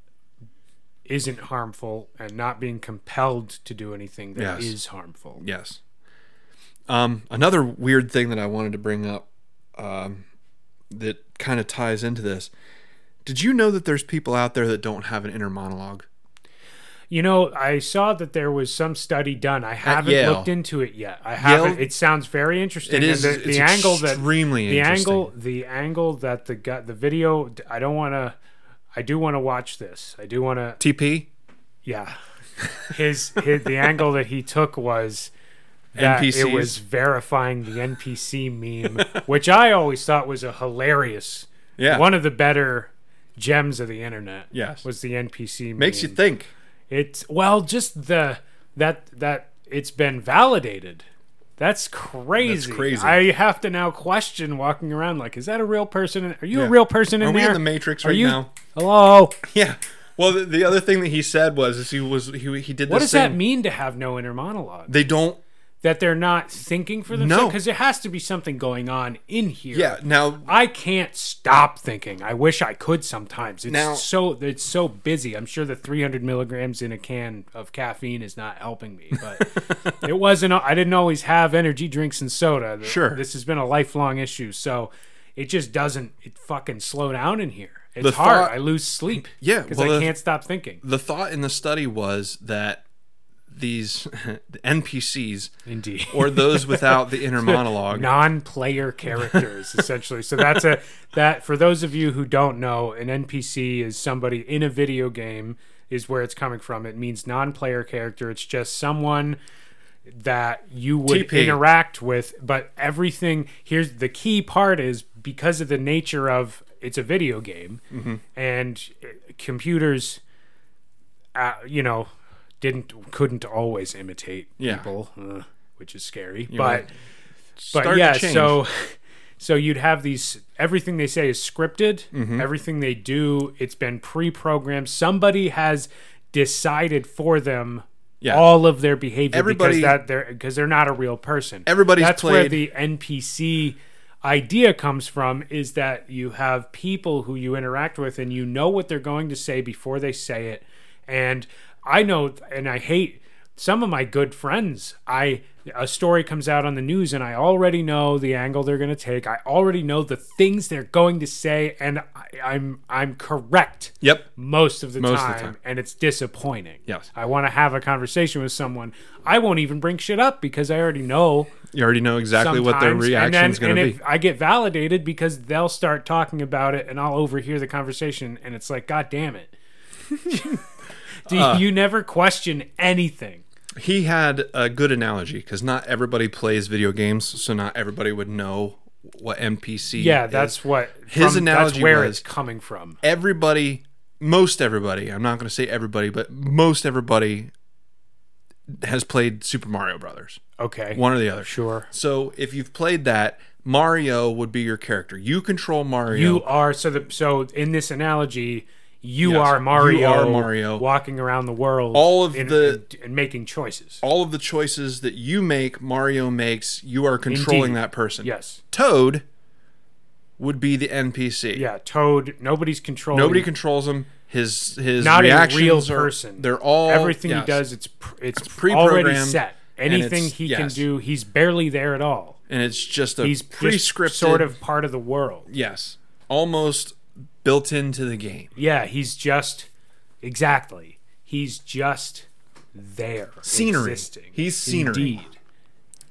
isn't harmful and not being compelled to do anything that is Yes. harmful. Yes. Um, another weird thing that i wanted to bring up um, that kind of ties into this did you know that there's people out there that don't have an inner monologue You know, I saw that there was some study done. I haven't looked into it yet. I haven't. Yale- it sounds very interesting. It is- And the, it's the angle that extremely the interesting. angle the angle that the the video. I don't want to. I do want to watch this. I do want to. tp Yeah, his, his the angle that he took was that it was verifying the NPC meme, which I always thought was a hilarious Yeah. one of the better gems of the internet. Yes. was the NPC. Makes you think. It's well, just the that that it's been validated. That's crazy. That's crazy. I have to now question walking around like, is that a real person? Are you Yeah. a real person in Are we there? in the Matrix Are right you- now? Hello. Yeah. Well, the, the other thing that he said was is he was he, he did What does that mean to have no inner monologue? They don't. That they're not thinking for themselves? No. Because there has to be something going on in here. Yeah. Now I can't stop thinking. I wish I could sometimes. It's Now- so it's so busy. I'm sure the 300 milligrams in a can of caffeine is not helping me, but it wasn't. I didn't always have energy drinks and soda. Sure. this has been a lifelong issue. So it just doesn't. It fucking slow down in here. It's The hard. thought- I lose sleep. Yeah, because well, I the- can't stop thinking. the thought in the study was that these NPCs Indeed. or those without the inner monologue. non-player characters essentially so that's a that for those of you who don't know an npc is somebody in a video game is where it's coming from it means non-player character it's just someone that you would TP. interact with but everything here's the key part is because of the nature of it's a video game Mm-hmm. and uh, computers uh, you know didn't couldn't always imitate Yeah. people uh, which is scary You but but yeah, so so you'd have these everything they say is scripted. Mm-hmm. Everything they do, it's been pre-programmed. Somebody has decided for them Yeah. all of their behavior Everybody- because that they're because they're not a real person. Everybody's That's where the NPC idea comes from is that you have people who you interact with and you know what they're going to say before they say it. And I know and I hate some of my good friends. I a story comes out on the news and I already know the angle they're going to take. I already know the things they're going to say and I, I'm I'm correct Yep. most of the Most of time, the time. and it's disappointing. Yes. I want to have a conversation with someone. I won't even bring shit up because I already know You already know exactly what their reaction is going to be. and if I get validated because they'll start talking about it and I'll overhear the conversation and it's like, God damn it. Do you, Uh. you never question anything? He had a good analogy because not everybody plays video games, so not everybody would know what NPC. Yeah, is. that's what His from- analogy that's where was- it's coming from. everybody, most everybody. I'm not going to say everybody, but most everybody has played Super Mario Brothers, Okay. one or the other. Sure. So if you've played that, Mario would be your character. You control Mario. You are so the so in this analogy, you Yes, are you Mario. are Mario. walking around the world, All of in- the- in- and making choices. all of the choices that you make, Mario makes. You are controlling Indeed. that person. Yes. Toad would be the NPC. Yeah. Toad. Nobody's controlling. Nobody controls him. His his not a reactions real are- person. they're all everything yes. he does. It's pr- it's, pre-programmed, already set. Anything it's- he can do, he's barely there at all. and it's just a He's pre-scripted sort of part of the world. yes, almost built into the game. Yeah, he's just exactly. He's just there, Scenery. existing. He's scenery. Indeed.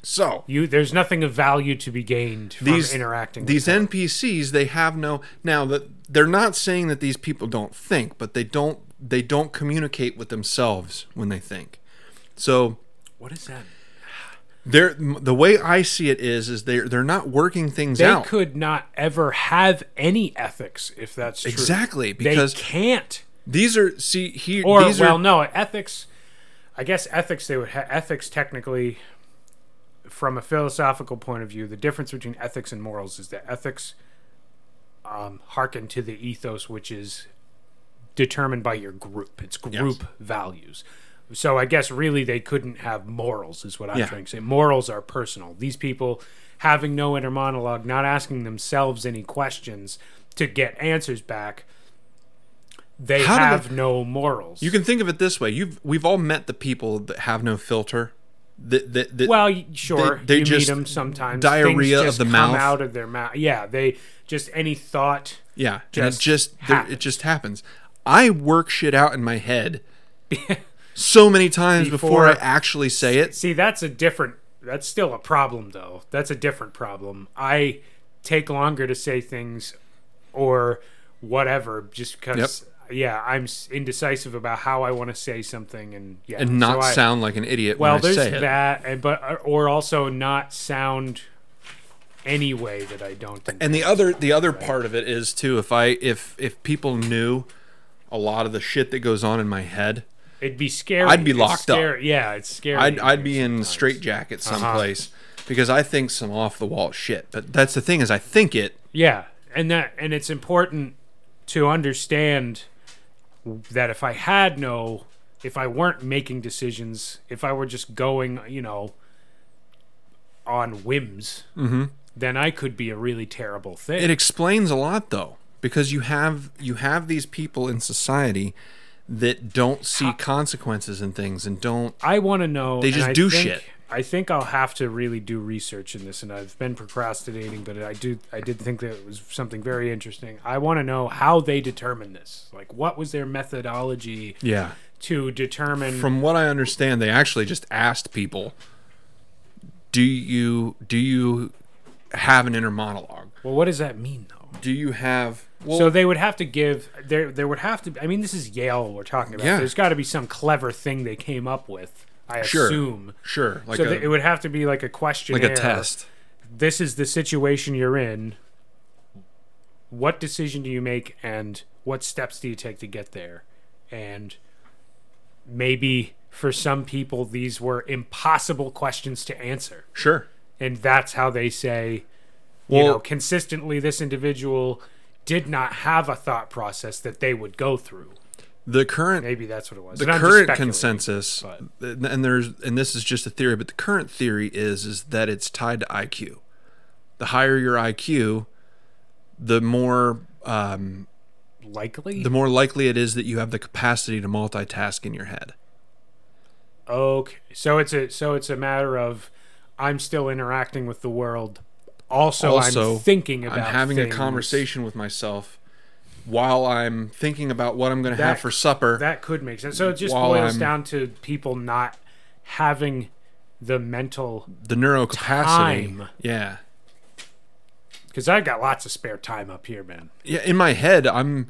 So You, there's nothing of value to be gained from these interacting. with these. NPCs they have no now that they're not saying that these people don't think, but they don't they don't communicate with themselves when they think. So What is that? They're the way I see it is is they're they're not working things They out They could not ever have any ethics if that's true. exactly They because can't. these are see here Or these well, are no ethics. I guess ethics they would ha- ethics technically, from a philosophical point of view, the difference between ethics and morals is that ethics um, hearken to the ethos, which is determined by your group. It's group values. So I guess really they couldn't have morals, is what I'm Yeah. trying to say. Morals are personal. These people having no inner monologue, not asking themselves any questions to get answers back. They How have they- no morals. you can think of it this way. You've we've all met the people that have no filter. That that, that Well, sure, they you just- meet them sometimes. diarrhea Things of the come mouth. out of their mouth. Yeah, they just any thought. Yeah, just just it just happens. I work shit out in my head so many times before, I actually say it. See, that's a different. That's still a problem, though. That's a different problem. I take longer to say things, or whatever, just because. Yeah, I'm indecisive about how I want to say something, and yeah, and not so I- sound like an idiot Well, when I there's say that, and but uh, or also not sound any way that I don't think. and the other the other part of it is too if I if if people knew a lot of the shit that goes on in my head, it'd be scary. I'd be It's locked up. Yeah, it's scary. I'd I'd be in jacket Uh-huh. someplace because I think some off the wall shit. But that's the thing is I think it. Yeah, and that and it's important to understand that if I had no, if I weren't making decisions, if I were just going, you know, on whims, then I could be a really terrible thing. It explains a lot though because you have you have these people in society that don't see consequences and things and don't I want to know. They just do think- shit. I think I'll have to really do research in this, and I've been procrastinating, but I do. I did think that it was something very interesting. I want to know how they determine this. Like, what was their methodology yeah. to determine? From what I understand, they actually just asked people, "Do you do you have an inner monologue? well, what does that mean, though? Do you have well, so they would have to give there. There would have to. I mean, this is Yale we're talking about. Yeah. There's got to be some clever thing they came up with. I Sure. assume. sure like so a it would have to be like a question. like a test? this is the situation you're in. What decision do you make, and what steps do you take to get there? And maybe for some people, these were impossible questions to answer, Sure. and that's how they say, you know, consistently, this individual did not have a thought process that they would go through. The current Maybe that's what it was. the And current consensus but- and there's and this is just a theory but the current theory is is that it's tied to IQ. The higher your IQ, the more um, likely. the more likely it is that you have the capacity to multitask in your head. Okay, so it's a so it's a matter of I'm still interacting with the world. Also, Also, I'm thinking about. I'm having things. a conversation with myself while I'm thinking about what I'm going to have for supper. That could make sense. So it just boils I'm- down to people not having the mental the neurocapacity. Time. Yeah. because I've got lots of spare time up here, man. Yeah, in my head, I'm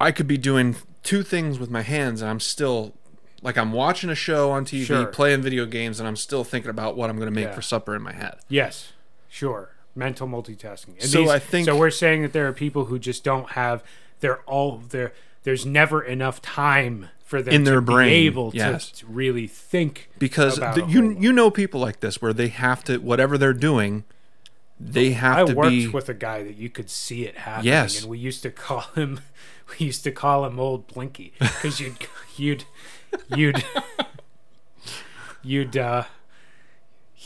I could be doing two things with my hands and I'm still like I'm watching a show on TV, Sure. playing video games and I'm still thinking about what I'm going to make Yeah. for supper in my head. Yes, sure. Mental multitasking. And So these- I think- so. We're saying that there are people who just don't have. They're all there. There's never enough time for them In their to brain, be able to, yes. to really think Because about the, you you know people like this where they have to whatever they're doing, they have I to worked be with a guy that you could see it happening, Yes. and we used to call him, we used to call him Old Blinky because you'd you'd you'd you'd uh,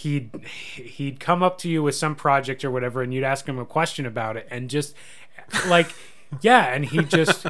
he'd he'd come up to you with some project or whatever, and you'd ask him a question about it, and just like yeah, and he just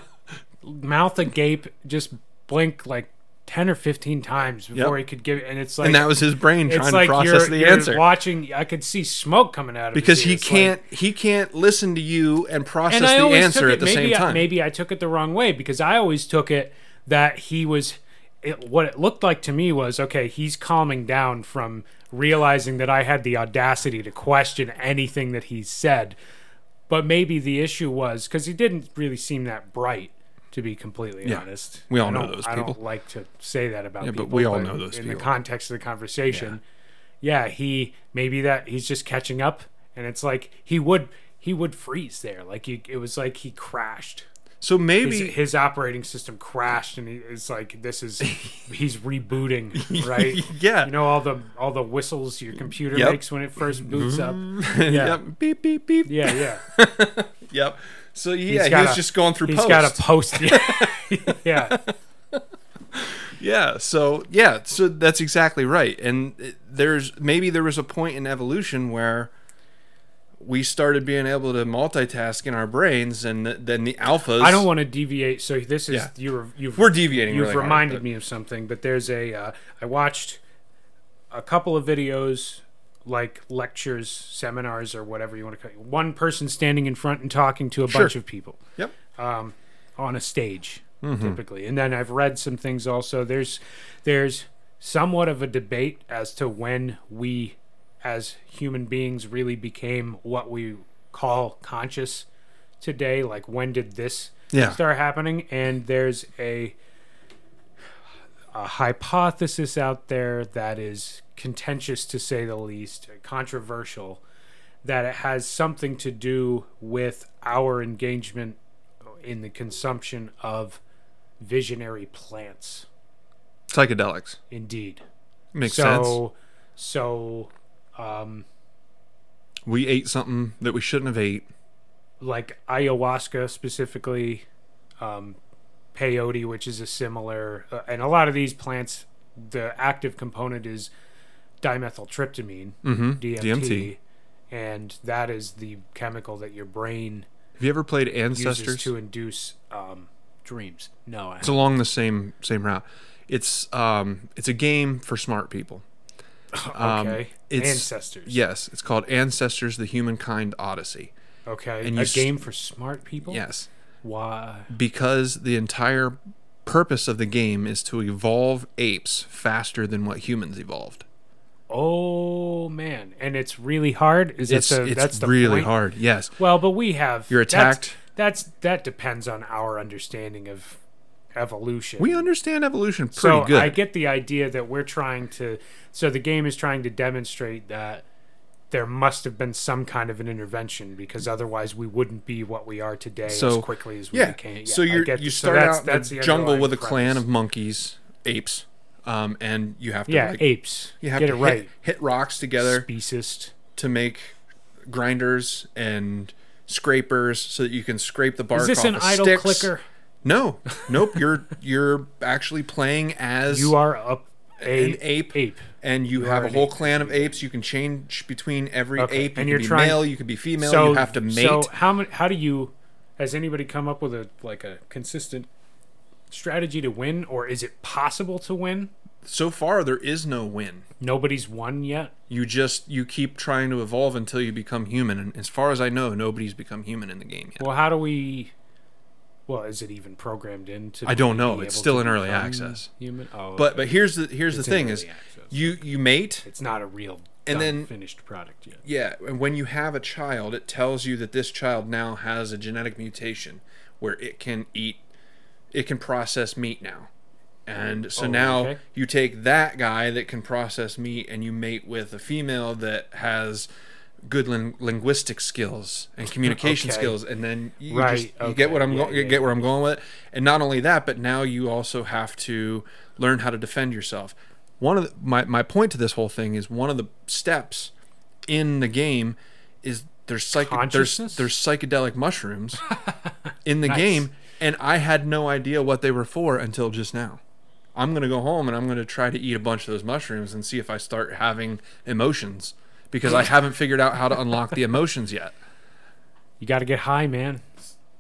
mouth agape, just blink like. 10 or 15 times before Yep. he could give it and it's like and that was his brain trying it's to process the you're answer. watching i could see smoke coming out of his because he can't he can't listen to you and process and the answer took at it, the maybe same I, time. maybe I took it the wrong way because I always took it that he was. It, what it looked like to me was okay. He's calming down from realizing that I had the audacity to question anything that he said, but maybe the issue was because he didn't really seem that bright. To be completely Yeah. honest, We all know those I don't people. like to say that about Yeah, but we all know those in people. the context of the conversation. Yeah. he maybe that he's just catching up, and it's like he would he would freeze there. Like he, it was like he crashed. So maybe his operating system crashed, and he, it's like this is he's rebooting, right? yeah. You know all the all the whistles your computer Yep. makes when it first boots up. yep. Beep beep beep. Yeah, yeah. Yep. So yeah, He's he was a- just going through He's post. got a post. Yeah, yeah. Yeah. So yeah. So that's exactly right. And there's maybe there was a point in evolution where we started being able to multitask in our brains, and th- then the alphas. I don't want to deviate. So this is Yeah. you. You've We're deviating. You've really hard, reminded but- me of something, but there's a. Uh, I watched a couple of videos, like lectures, seminars, or whatever you want to call it. One person standing in front and talking to a Sure. bunch of people Yep. um, on a stage, Mm-hmm. typically. And then I've read some things also. There's there's somewhat of a debate as to when we, as human beings, really became what we call conscious today. Like when did this Yeah. start happening? And there's a a hypothesis out there that is contentious to say the least, controversial, that it has something to do with our engagement in the consumption of visionary plants. Psychedelics Indeed. makes sense. so, so, um, We ate something that we shouldn't have ate. like ayahuasca specifically, um, peyote, which is a similar, uh, and a lot of these plants, the active component is dimethyltryptamine, Mm-hmm. DMT, DMT. and that is the chemical that your brain Have you ever played uses Ancestors? to induce um, dreams. No, I It's along the same same route. It's um it's a game for smart people. um, okay. Ancestors. Yes, it's called Ancestors: The Humankind Odyssey. Okay. and a s- game for smart people. Yes, Why? because the entire purpose of the game is to evolve apes faster than what humans evolved. Oh man, and it's really hard. Is It's that the, it's that's the really point? hard. Yes, Well, but we have You're that's- attacked. That's, that depends on our understanding of evolution. we understand evolution pretty so good. I get the idea that we're trying to. So the game is trying to demonstrate that there must have been some kind of an intervention because otherwise we wouldn't be what we are today So, as quickly as we yeah. became. so I you get you the- so start that's- out that's the jungle with a underlying clan of monkeys, apes, um, and you have to yeah like, apes. you have get to it hit, right. hit rocks together Speciest. to make grinders and scrapers so that you can scrape the bark Is this off an of idle sticks. clicker? No, nope. You're you're actually playing as You are up a an ape, ape. and you, You have a whole ape. clan of apes. You can change between every Okay, ape. You and can you're be trying- male. You can be female. So you have to mate. So how? How do you? Has anybody come up with a like a consistent strategy to win, or is it possible to win? so far, there is no win. Nobody's won yet. You just you keep trying to evolve until you become human. And as far as I know, nobody's become human in the game yet. Well, how do we? Well, is it even programmed into? I don't know. It's still in early access. Human. Oh, But okay. but here's the here's It's the thing is access. you you mate it's not a real and then- finished product yet. Yeah, and when you have a child, it tells you that this child now has a genetic mutation where it can eat, it can process meat now. And so Oh, now okay. you take that guy that can process meat and you mate with a female that has good lin- linguistic skills and communication Okay. skills and then you, Right, just, you okay, get what I'm yeah, going yeah, get where I'm going with it. And not only that, but now you also have to learn how to defend yourself. One of the, my my point to this whole thing is one of the steps in the game is there's psych- there's there's psychedelic mushrooms in the Nice. game and I had no idea what they were for until just now. I'm going to go home and I'm going to try to eat a bunch of those mushrooms and see if I start having emotions because I haven't figured out how to unlock the emotions yet. You got to get high, man.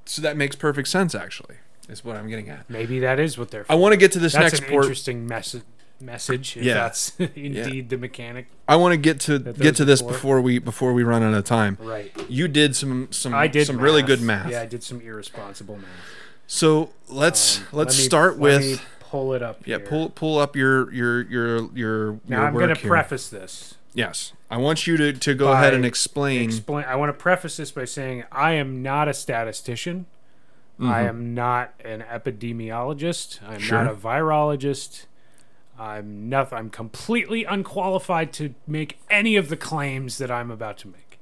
So that makes perfect sense actually. Is what I'm getting at. Maybe that is what they're. I want to get to this that's next an part. interesting message. Message, if Yeah. that's indeed the mechanic. I want to get to get to this before. before we before we run out of time. Right. You did some some I did some really good math. Yeah, I did some irresponsible math. So let's Um, let's let me- start let with me pull it up. yeah here. pull pull up your your your your Now your I'm going to preface this. Yes, I want you to to go ahead and explain. Explain. I want to preface this by saying I am not a statistician. I am not an epidemiologist. I'm Mm-hmm. Sure. not a virologist. I'm nothing. I'm completely unqualified to make any of the claims that I'm about to make.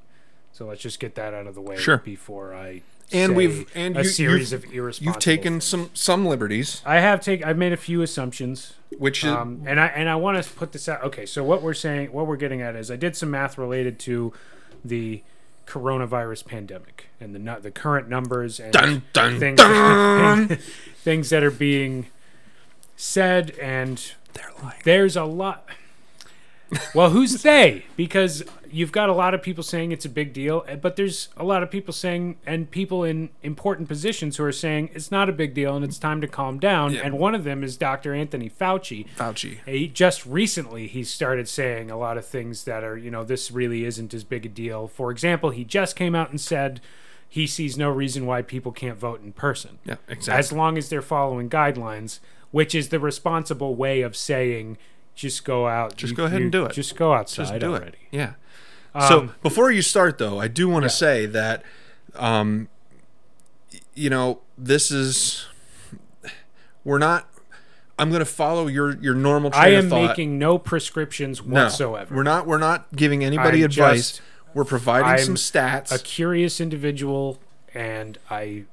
So let's just get that out of the way Sure. before I and we've and a you, series you've, of irresponsible. you've taken things. some some liberties, I have taken. I've made a few assumptions. Which is Um, and I and I want to put this out. Okay, so what we're saying, what we're getting at is, I did some math related to the coronavirus pandemic and the the current numbers and dun dun things dun. things that are being said, and They're like there's a lot. Well, who's they? Because you've got a lot of people saying it's a big deal, eh, but there's a lot of people saying, and people in important positions who are saying it's not a big deal and it's time to calm down. Yeah. And one of them is Dr. Anthony Fauci. Fauci. He just recently he started saying a lot of things that are you know this really isn't as big a deal. For example, he just came out and said he sees no reason why people can't vote in person Yeah, exactly. as long as they're following guidelines, which is the responsible way of saying just go out. Just You- go ahead and do it. Just go outside Just do already. it. Yeah. so Um, before you start, though, I do want to Yeah. say that, um, you know, this is we're not. I'm going to follow your your normal I am making no prescriptions no, whatsoever. we're not. We're not giving anybody I'm advice. just We're providing I'm some stats. a curious individual and I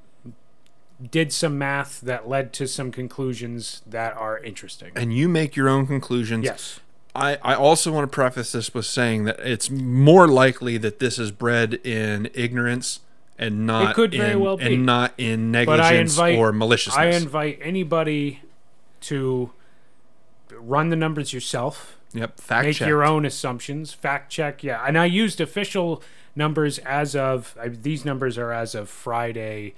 did some math that led to some conclusions that are interesting. and you make your own conclusions. Yes. I, I also want to preface this with saying that it's more likely that this is bred in ignorance and not could very in, well be. and not in negligence invite or maliciousness. I invite anybody to run the numbers yourself. yep, fact make your own assumptions, fact check. Yeah, and I used official numbers as of I, these numbers are as of Friday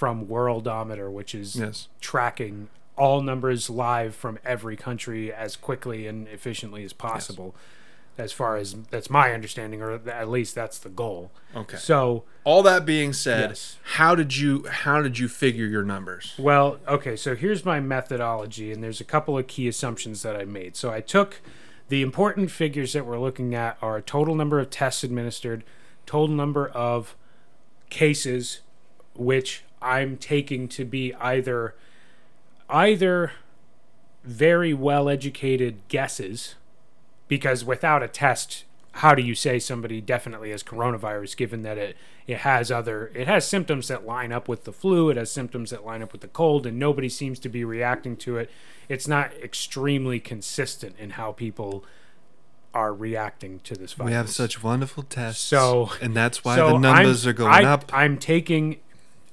from Worldometer, which is Yes. tracking all numbers live from every country as quickly and efficiently as possible. As far as that's my understanding, or at least that's the goal. Okay. So, All that being said, Yes. how did you how did you figure your numbers? Well, okay, so here's my methodology, and there's a couple of key assumptions that I made. So I took the important figures that we're looking at are total number of tests administered, total number of cases, which I'm taking to be either either very well educated guesses, because without a test, how do you say somebody definitely has coronavirus given that it it has other it has symptoms that line up with the flu, it has symptoms that line up with the cold, and nobody seems to be reacting to it. It's not extremely consistent in how people are reacting to this virus. We have such wonderful tests. So- and that's why So the numbers I'm- are going I- up. I'm taking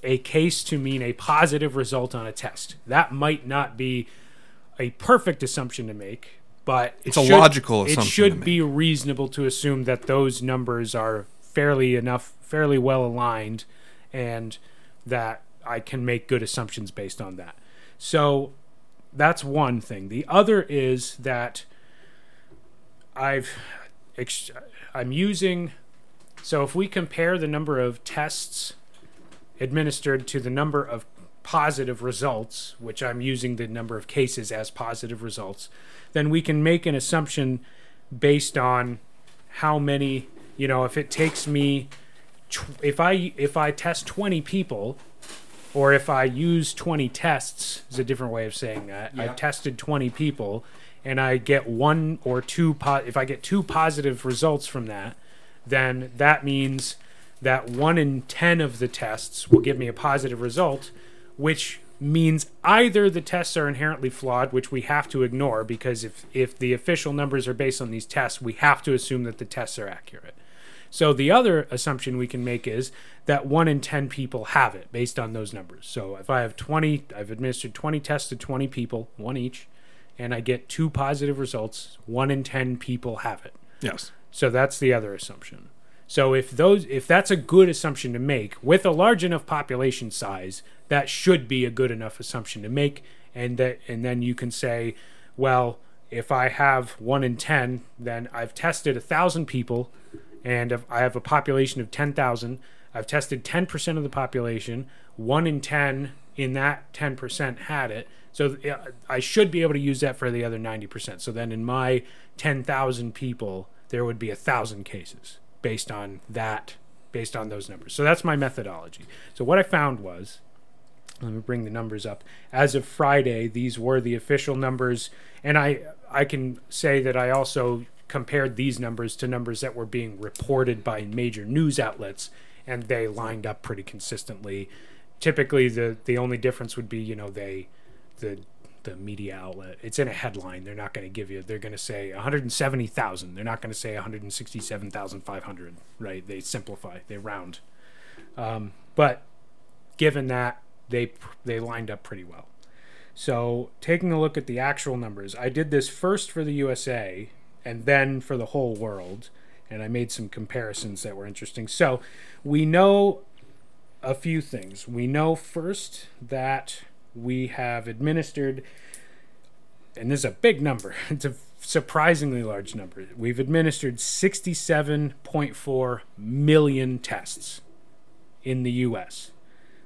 a case to mean a positive result on a test. That might not be a perfect assumption to make, but it It's a should- logical It should be reasonable to assume that those numbers are fairly enough, fairly well aligned, and that I can make good assumptions based on that. So that's one thing. The other is that I've ex- I'm using so if we compare the number of tests administered to the number of positive results, which I'm using the number of cases as positive results, then we can make an assumption based on how many, you know, if it takes me tw- if I if I test 20 people or if I use 20 tests is a different way of saying that. Yeah. I've tested 20 people and I get one or two po- if I get two positive results from that, then that means that 1 in 10 of the tests will give me a positive result, which means either the tests are inherently flawed, which we have to ignore because if if the official numbers are based on these tests, we have to assume that the tests are accurate. So the other assumption we can make is that one in 10 people have it based on those numbers. So if I have 20, I've administered 20 tests to 20 people, one each, and I get two positive results, one in 10 people have it. yes. So that's the other assumption. So if those if that's a good assumption to make with a large enough population size, that should be a good enough assumption to make and that and then you can say, well, if I have 1 in 10, then I've tested a 1000 people and if I have a population of 10,000, I've tested 10% of the population, 1 in 10 in that 10% had it. So I should be able to use that for the other 90%. So then in my 10,000 people, there would be a 1,000 cases based on that, based on those numbers. So that's my methodology. So what I found was, let me bring the numbers up. As of Friday, these were the official numbers, and I I can say that I also compared these numbers to numbers that were being reported by major news outlets, and they lined up pretty consistently. Typically, the the only difference would be you know they the the media outlet. It's in a headline. They're not going to give you. They're going to say 170,000. They're not going to say 167,500. Right? They simplify. They round. Um, but given that they they lined up pretty well. So taking a look at the actual numbers, I did this first for the USA and then for the whole world, and I made some comparisons that were interesting. So we know a few things. We know first that we have administered, and this is a big number. It's a surprisingly large number. We've administered 67.4 million tests in the U.S.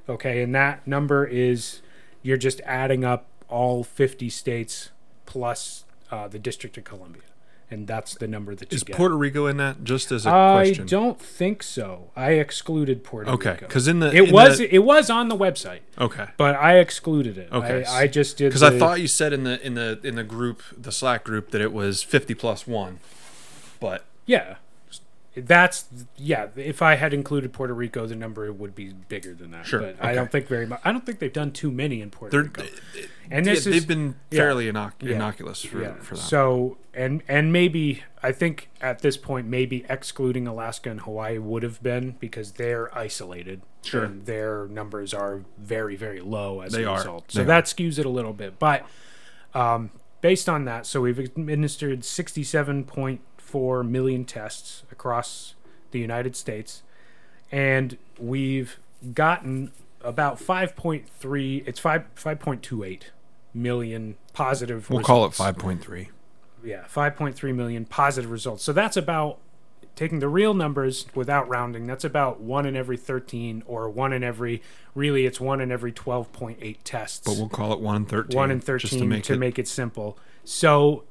Okay, and that number is you're just adding up all 50 states plus uh, the District of Columbia, and that's the number that you Is get. Puerto Rico in that? Just as a I question. I don't think so. I excluded Puerto Okay, Rico. Okay, because in the it in was the- it was on the website, okay. but I excluded it. Okay. I, I just did Because I thought you said in the in the in the group, the Slack group, that it was fifty plus one, but yeah, That's yeah. If I had included Puerto Rico, the number would be bigger than that. Sure, but I don't think very much. I don't think they've done too many in Puerto They're, Rico. And this yeah, is they've been yeah. fairly innoc- Yeah. innocuous for, yeah. for that. So and and maybe I think at this point maybe excluding Alaska and Hawaii would have been because they're isolated. Sure. And their numbers are very very low as They a are. result. So They that skews it a little bit. But um, based on that, so we've administered 67.4 million tests across the United States, and we've gotten about 5.3. It's five 5.28 million positive. we'll call it 5.3. Yeah, 5.3 million positive results. So that's about taking the real numbers without rounding. That's about one in every 13, or one in every. Really, it's one in every 12.8 tests But we'll call it 1 in 13. one thirteen Just to make to it. make it simple. So,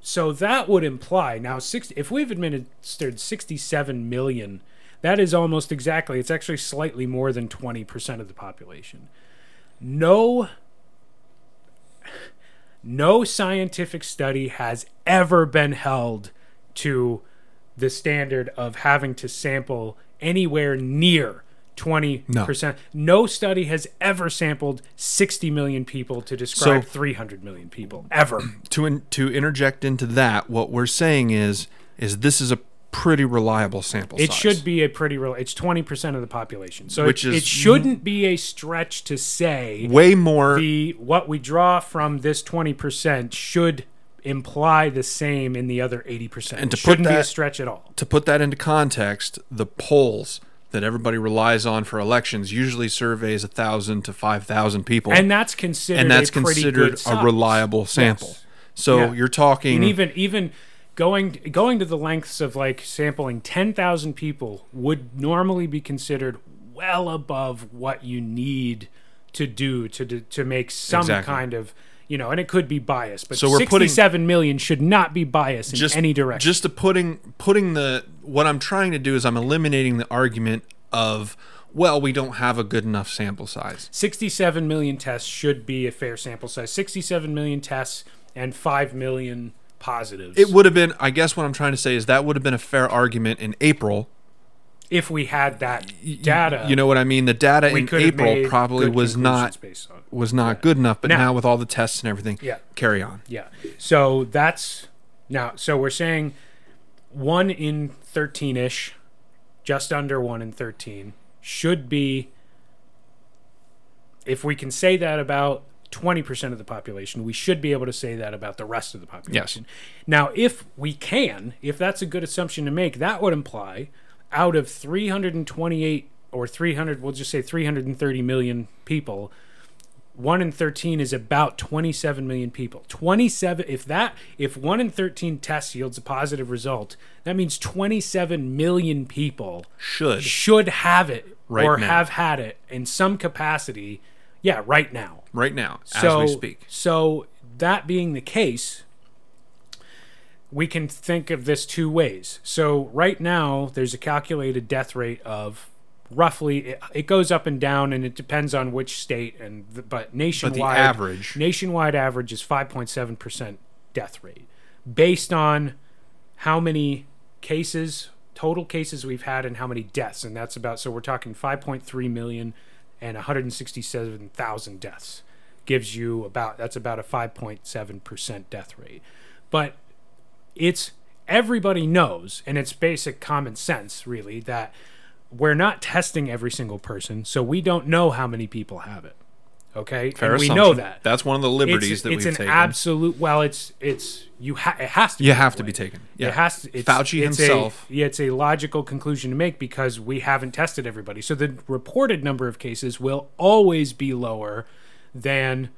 so that would imply now six. If we've administered sixty-seven million, that is almost exactly. It's actually slightly more than twenty percent of the population. No. No scientific study has ever been held to the standard of having to sample anywhere near 20%. No, study has ever sampled 60 million people to describe So- 300 million people ever. to in, to interject into that, what we're saying is is this is a pretty reliable sample It size. should be a pretty real it's 20% of the population. So Which it, is it shouldn't be a stretch to say way more the what we draw from this 20% should imply the same in the other 80%. And to it put shouldn't be a that- stretch at all. to put that into context, the polls that everybody relies on for elections usually surveys a thousand to five thousand people, And that's considered and that's a considered good a reliable sample. Yes. So Yeah. you're talking and even even going going to the lengths of like sampling 10,000 people would normally be considered well above what you need to do to do- to make some Exactly. kind of you know and it could be biased but So we're putting- 67 million should not be biased in just any direction Just to putting putting the what I'm trying to do is I'm eliminating the argument of well we don't have a good enough sample size. 67 million tests should be a fair sample size 67 million tests and 5 million positives It would have been I guess what I'm trying to say is that would have been a fair argument in April. if we had that data You know what I mean? The data in April probably was not conclusions based on it. was not good enough, but Now- now with all the tests and everything, Yeah. carry on. Yeah. So that's now. So we're saying one in thirteen ish, just under one in thirteen, should be. If we can say that about twenty percent of the population, we should be able to say that about the rest of the population. Yes. Now, if we can, if that's a good assumption to make, that would imply out of three hundred and twenty-eight or three hundred, we'll just say three hundred and thirty million people 1 in 13 is about 27 million people 27 if that if 1 in 13 tests yields a positive result that means 27 million people Should should have it Right or now. have had it in some capacity yeah right now right now so, as we speak. So that being the case, we can think of this two ways. So right now, there's a calculated death rate of roughly. It, it goes up and down, and it depends on which state. And the, but nationwide, average- nationwide average is 5.7 percent death rate, based on how many cases total cases we've had and how many deaths and that's about so we're talking 5.3 million and 167,000 deaths gives you about that's about a 5.7% death rate but it's everybody knows and it's basic common sense really that we're not testing every single person so we don't know how many people have it okay Fair and we know that That's one of the liberties it's, that it's we've an taken. absolute well it's it's you ha- it has to you be have to way. be taken. It has to. It's, Fauci it's himself. A, yeah, it's a logical conclusion to make because we haven't tested everybody. So the reported number of cases will always be lower than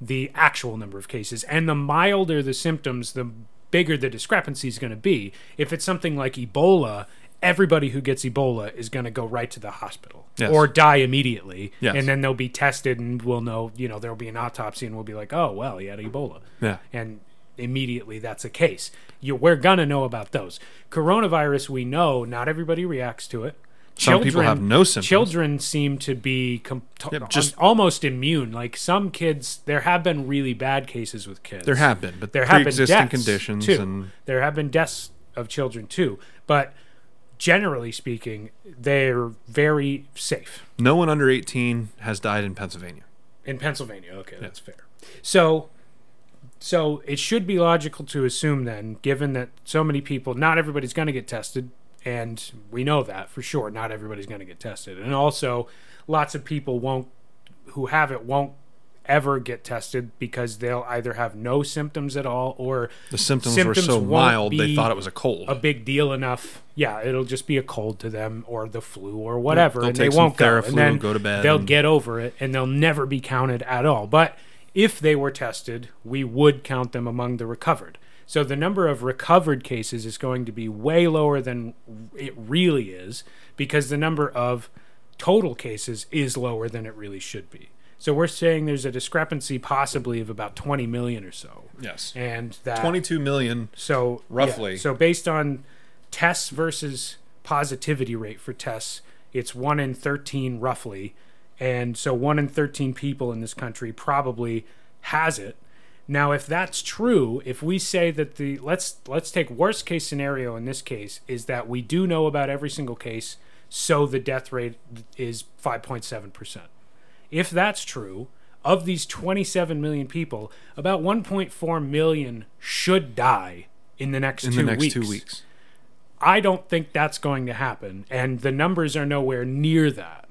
the actual number of cases, and the milder the symptoms, the bigger the discrepancy is going to be. If it's something like Ebola, everybody who gets Ebola is going to go right to the hospital Yes. or die immediately, Yes. and then they'll be tested, and we'll know. You know, there'll be an autopsy, and we'll be like, oh well, he had Ebola Yeah. and immediately that's a case. You, we're gonna know about those. Coronavirus, we know not everybody reacts to it. Some people have no symptoms. Children seem to be com- to- just- almost immune. Like some kids, there have been really bad cases with kids. There have been, but there have been deaths conditions too. and there have been deaths of children too. But generally speaking, they're very safe No one under 18 has died in Pennsylvania. in Pennsylvania. Okay, that's fair. So, so it should be logical to assume then, given that so many people, not everybody's going to get tested, and we know that for sure. Not everybody's going to get tested, and also, lots of people won't who have it won't ever get tested because they'll either have no symptoms at all or The symptoms, were so mild they thought it was a cold. a big deal enough. Yeah, it'll just be a cold to them or the flu or whatever, They'll and they won't go. And then go to bed They'll and- get over it, and they'll never be counted at all. But if they were tested, we would count them among the recovered. So the number of recovered cases is going to be way lower than it really is because the number of total cases is lower than it really should be. So we're saying there's a discrepancy possibly of about 20 million or so. yes. And that 22 million. so Roughly. yeah. so based on tests versus positivity rate for tests, it's one in thirteen roughly, and so one in thirteen people in this country probably has it. Now, if that's true, if we say that the let's let's take worst case scenario in this case is that we do know about every single case, so the death rate is five point seven percent. If that's true, of these 27 million people, about 1.4 million should die in the next In two the next weeks. two weeks. I don't think that's going to happen, and the numbers are nowhere near that.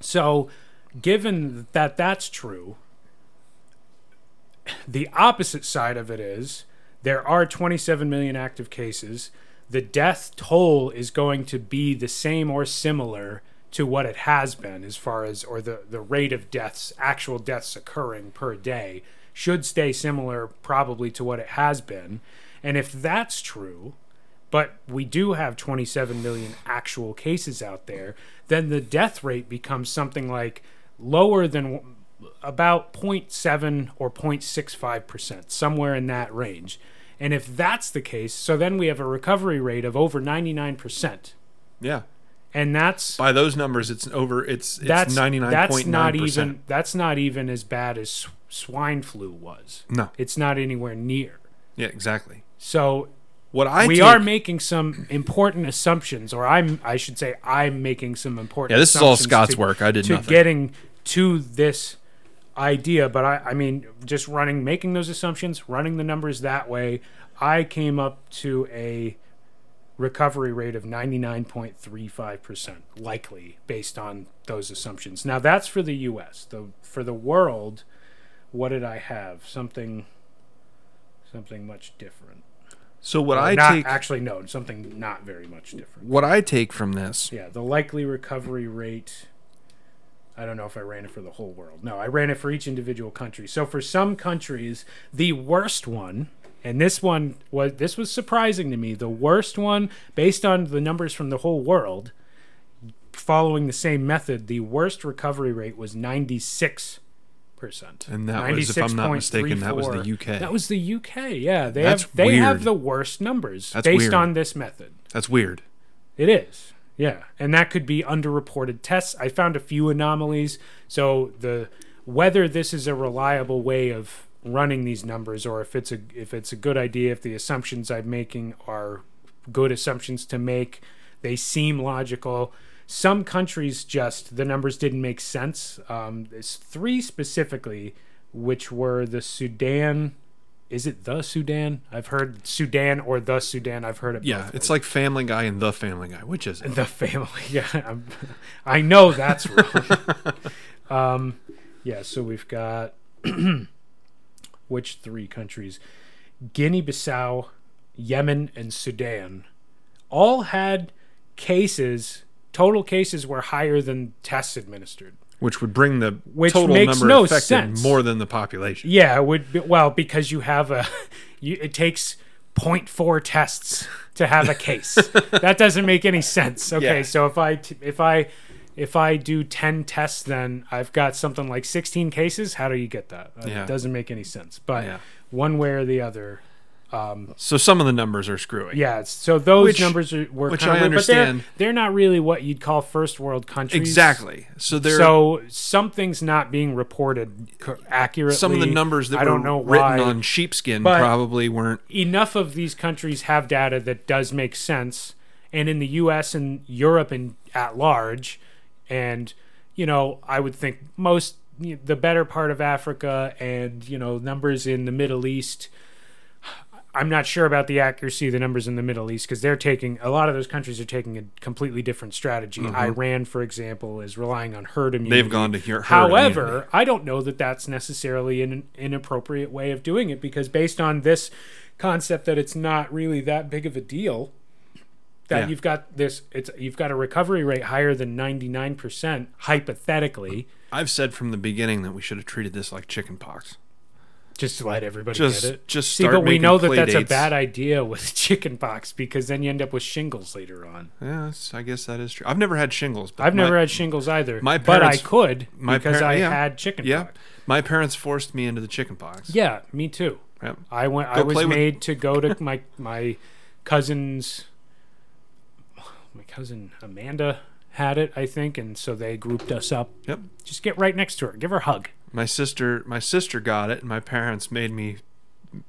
So, given that that's true, the opposite side of it is there are 27 million active cases. The death toll is going to be the same or similar to what it has been as far as or the the rate of deaths actual deaths occurring per day should stay similar probably to what it has been and if that's true but we do have 27 million actual cases out there then the death rate becomes something like lower than about 0.7 or 0.65%, somewhere in that range. And if that's the case, so then we have a recovery rate of over 99%. Yeah. And that's By those numbers, it's over. It's it's that's ninety nine that's not even that's not even as bad as swine flu was. No. It's not anywhere near. Yeah, exactly. So What I we take- are making some important assumptions, or I'm I should say I'm making some important. Yeah, this is all Scott's to- work. I did not. to nothing. getting to this idea, but I I mean just running making those assumptions, running the numbers that way, I came up to a recovery rate of 99.35% likely based on those assumptions. Now that's for the US. The for the world, what did I have? Something something much different. so what Or I not take actually no, something not very much different. what I take from this. Yeah, the likely recovery rate. I don't know if I ran it for the whole world. No, I ran it for each individual country. So for some countries, the worst one, and this one was this was surprising to me. The worst one, based on the numbers from the whole world, following the same method, the worst recovery rate was ninety six percent. And that was, if I'm not mistaken, that was the UK. That was the UK. Yeah, they That's have they have the worst numbers That's based weird. on this method. That's weird. It is. Yeah. And that could be underreported tests. I found a few anomalies. So the whether this is a reliable way of running these numbers or if it's a if it's a good idea, if the assumptions I'm making are good assumptions to make, they seem logical. Some countries just the numbers didn't make sense. Um, there's three specifically, which were the Sudan. Is it the Sudan? I've heard Sudan or the Sudan. I've heard it. Yeah, both it's like Family Guy and The Family Guy. Which is it? The family. Yeah, I know that's wrong. um, yeah, so we've got which three countries? Guinea-Bissau, Yemen, and Sudan all had cases. Total cases were higher than tests administered. Which would bring the Which total makes number no affected sense. more than the population. Yeah, it would be, well because you have a you, it takes 0.4 tests to have a case. that doesn't make any sense. Okay, Yeah. so if I if I if I do 10 tests then I've got something like 16 cases. How do you get that? Uh, Yeah. It doesn't make any sense. But Yeah. one way or the other So some of the numbers are screwy. yeah, so those Which- numbers are, were which kind of I weird, but they're, understand. they're not really what you'd call first world countries. Exactly. So there So something's not being reported accurately. some of the numbers that I don't were know written why. on sheepskin probably weren't enough of these countries have data that does make sense and in the U.S. and Europe and at large, and you know, I would think most the better part of Africa and you know numbers in the Middle East. I'm not sure about the accuracy of the numbers in the Middle East because they're taking a lot of those countries are taking a completely different strategy. Mm-hmm. Iran, for example, is relying on herd immunity. They've gone to hear. herd However, immunity. I don't know that that's necessarily an inappropriate way of doing it because based on this concept that it's not really that big of a deal, that Yeah. you've got this, it's you've got a recovery rate higher than ninety nine percent hypothetically, I've said from the beginning that we should have treated this like chicken pox. just to let everybody Just- get it. just See, but we know that that's a bad idea with chicken pox because then you end up with shingles later on. Yeah, I guess that is true. I've never had shingles. But I've never had shingles either, my but I could my because par- I yeah. had chicken Yeah, pox. my parents forced me into the chicken pox. Yeah, me too. I went. I was play with- made to go to my my cousin's. Cousin Amanda had it, I think, and so they grouped us up. Yep. Just get right next to her, give her a hug. My sister, my sister got it, and my parents made me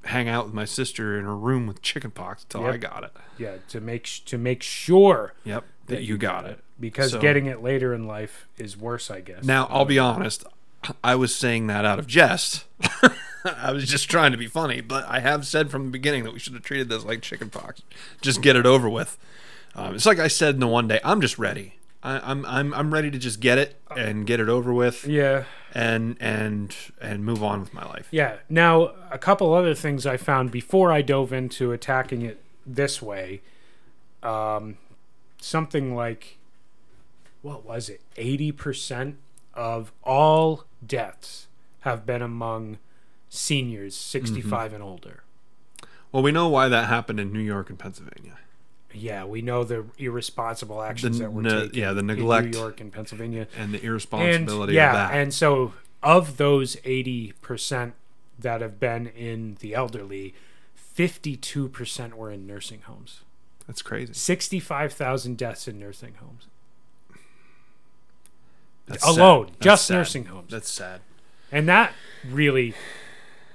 hang out with my sister in her room with chicken pox until I got it. Yeah, to make sh- to make sure Yep, that, you got it. because So- getting it later in life is worse, I guess. Now, I'll be honest. I was saying that out of jest. I was just trying to be funny, but I have said from the beginning that we should have treated this like chickenpox. Just get it over with. Um, it's like I said in the one day. I'm just ready. I, I'm I'm I'm ready to just get it and get it over with, Yeah, and and and move on with my life. yeah. Now, a couple other things I found before I dove into attacking it this way. Um, something like, what was it? Eighty percent of all deaths have been among seniors, sixty-five Mm-hmm. and older. Well, we know why that happened in New York and Pennsylvania. Yeah, we know the irresponsible actions The that were ne- taken. yeah, the neglect, in. New York and Pennsylvania. and the and irresponsibility yeah, of that. and so of those eighty percent that have been in the elderly, fifty-two percent were in nursing homes. That's crazy. Sixty-five thousand deaths in nursing homes That's alone, sad. Just nursing homes, That's sad. and that really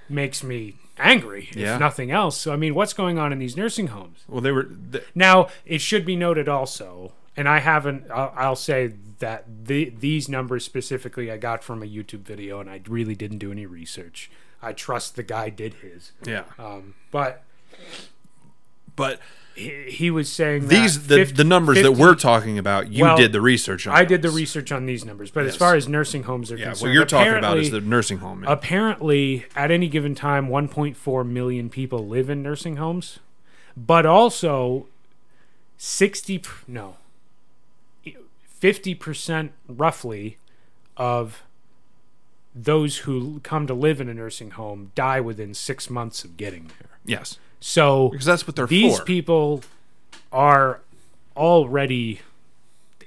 makes me angry, Yeah. if nothing else. So, I mean, what's going on in these nursing homes? Well, they were. th Now, it should be noted also, and I haven't. I'll, I'll say that the, these numbers specifically I got from a YouTube video, and I really didn't do any research. I trust the guy did his, yeah, um, but but he, he was saying these that the, 50 the numbers that we're talking about. You Well, did the research on. I did the research on these numbers, but as far as nursing homes are Yeah, concerned, what you're talking about is the nursing home. apparently at any given time 1.4 million people live in nursing homes but also 60 no 50% roughly of those who come to live in a nursing home die within 6 months of getting there yes, so because that's what they're these for. people are already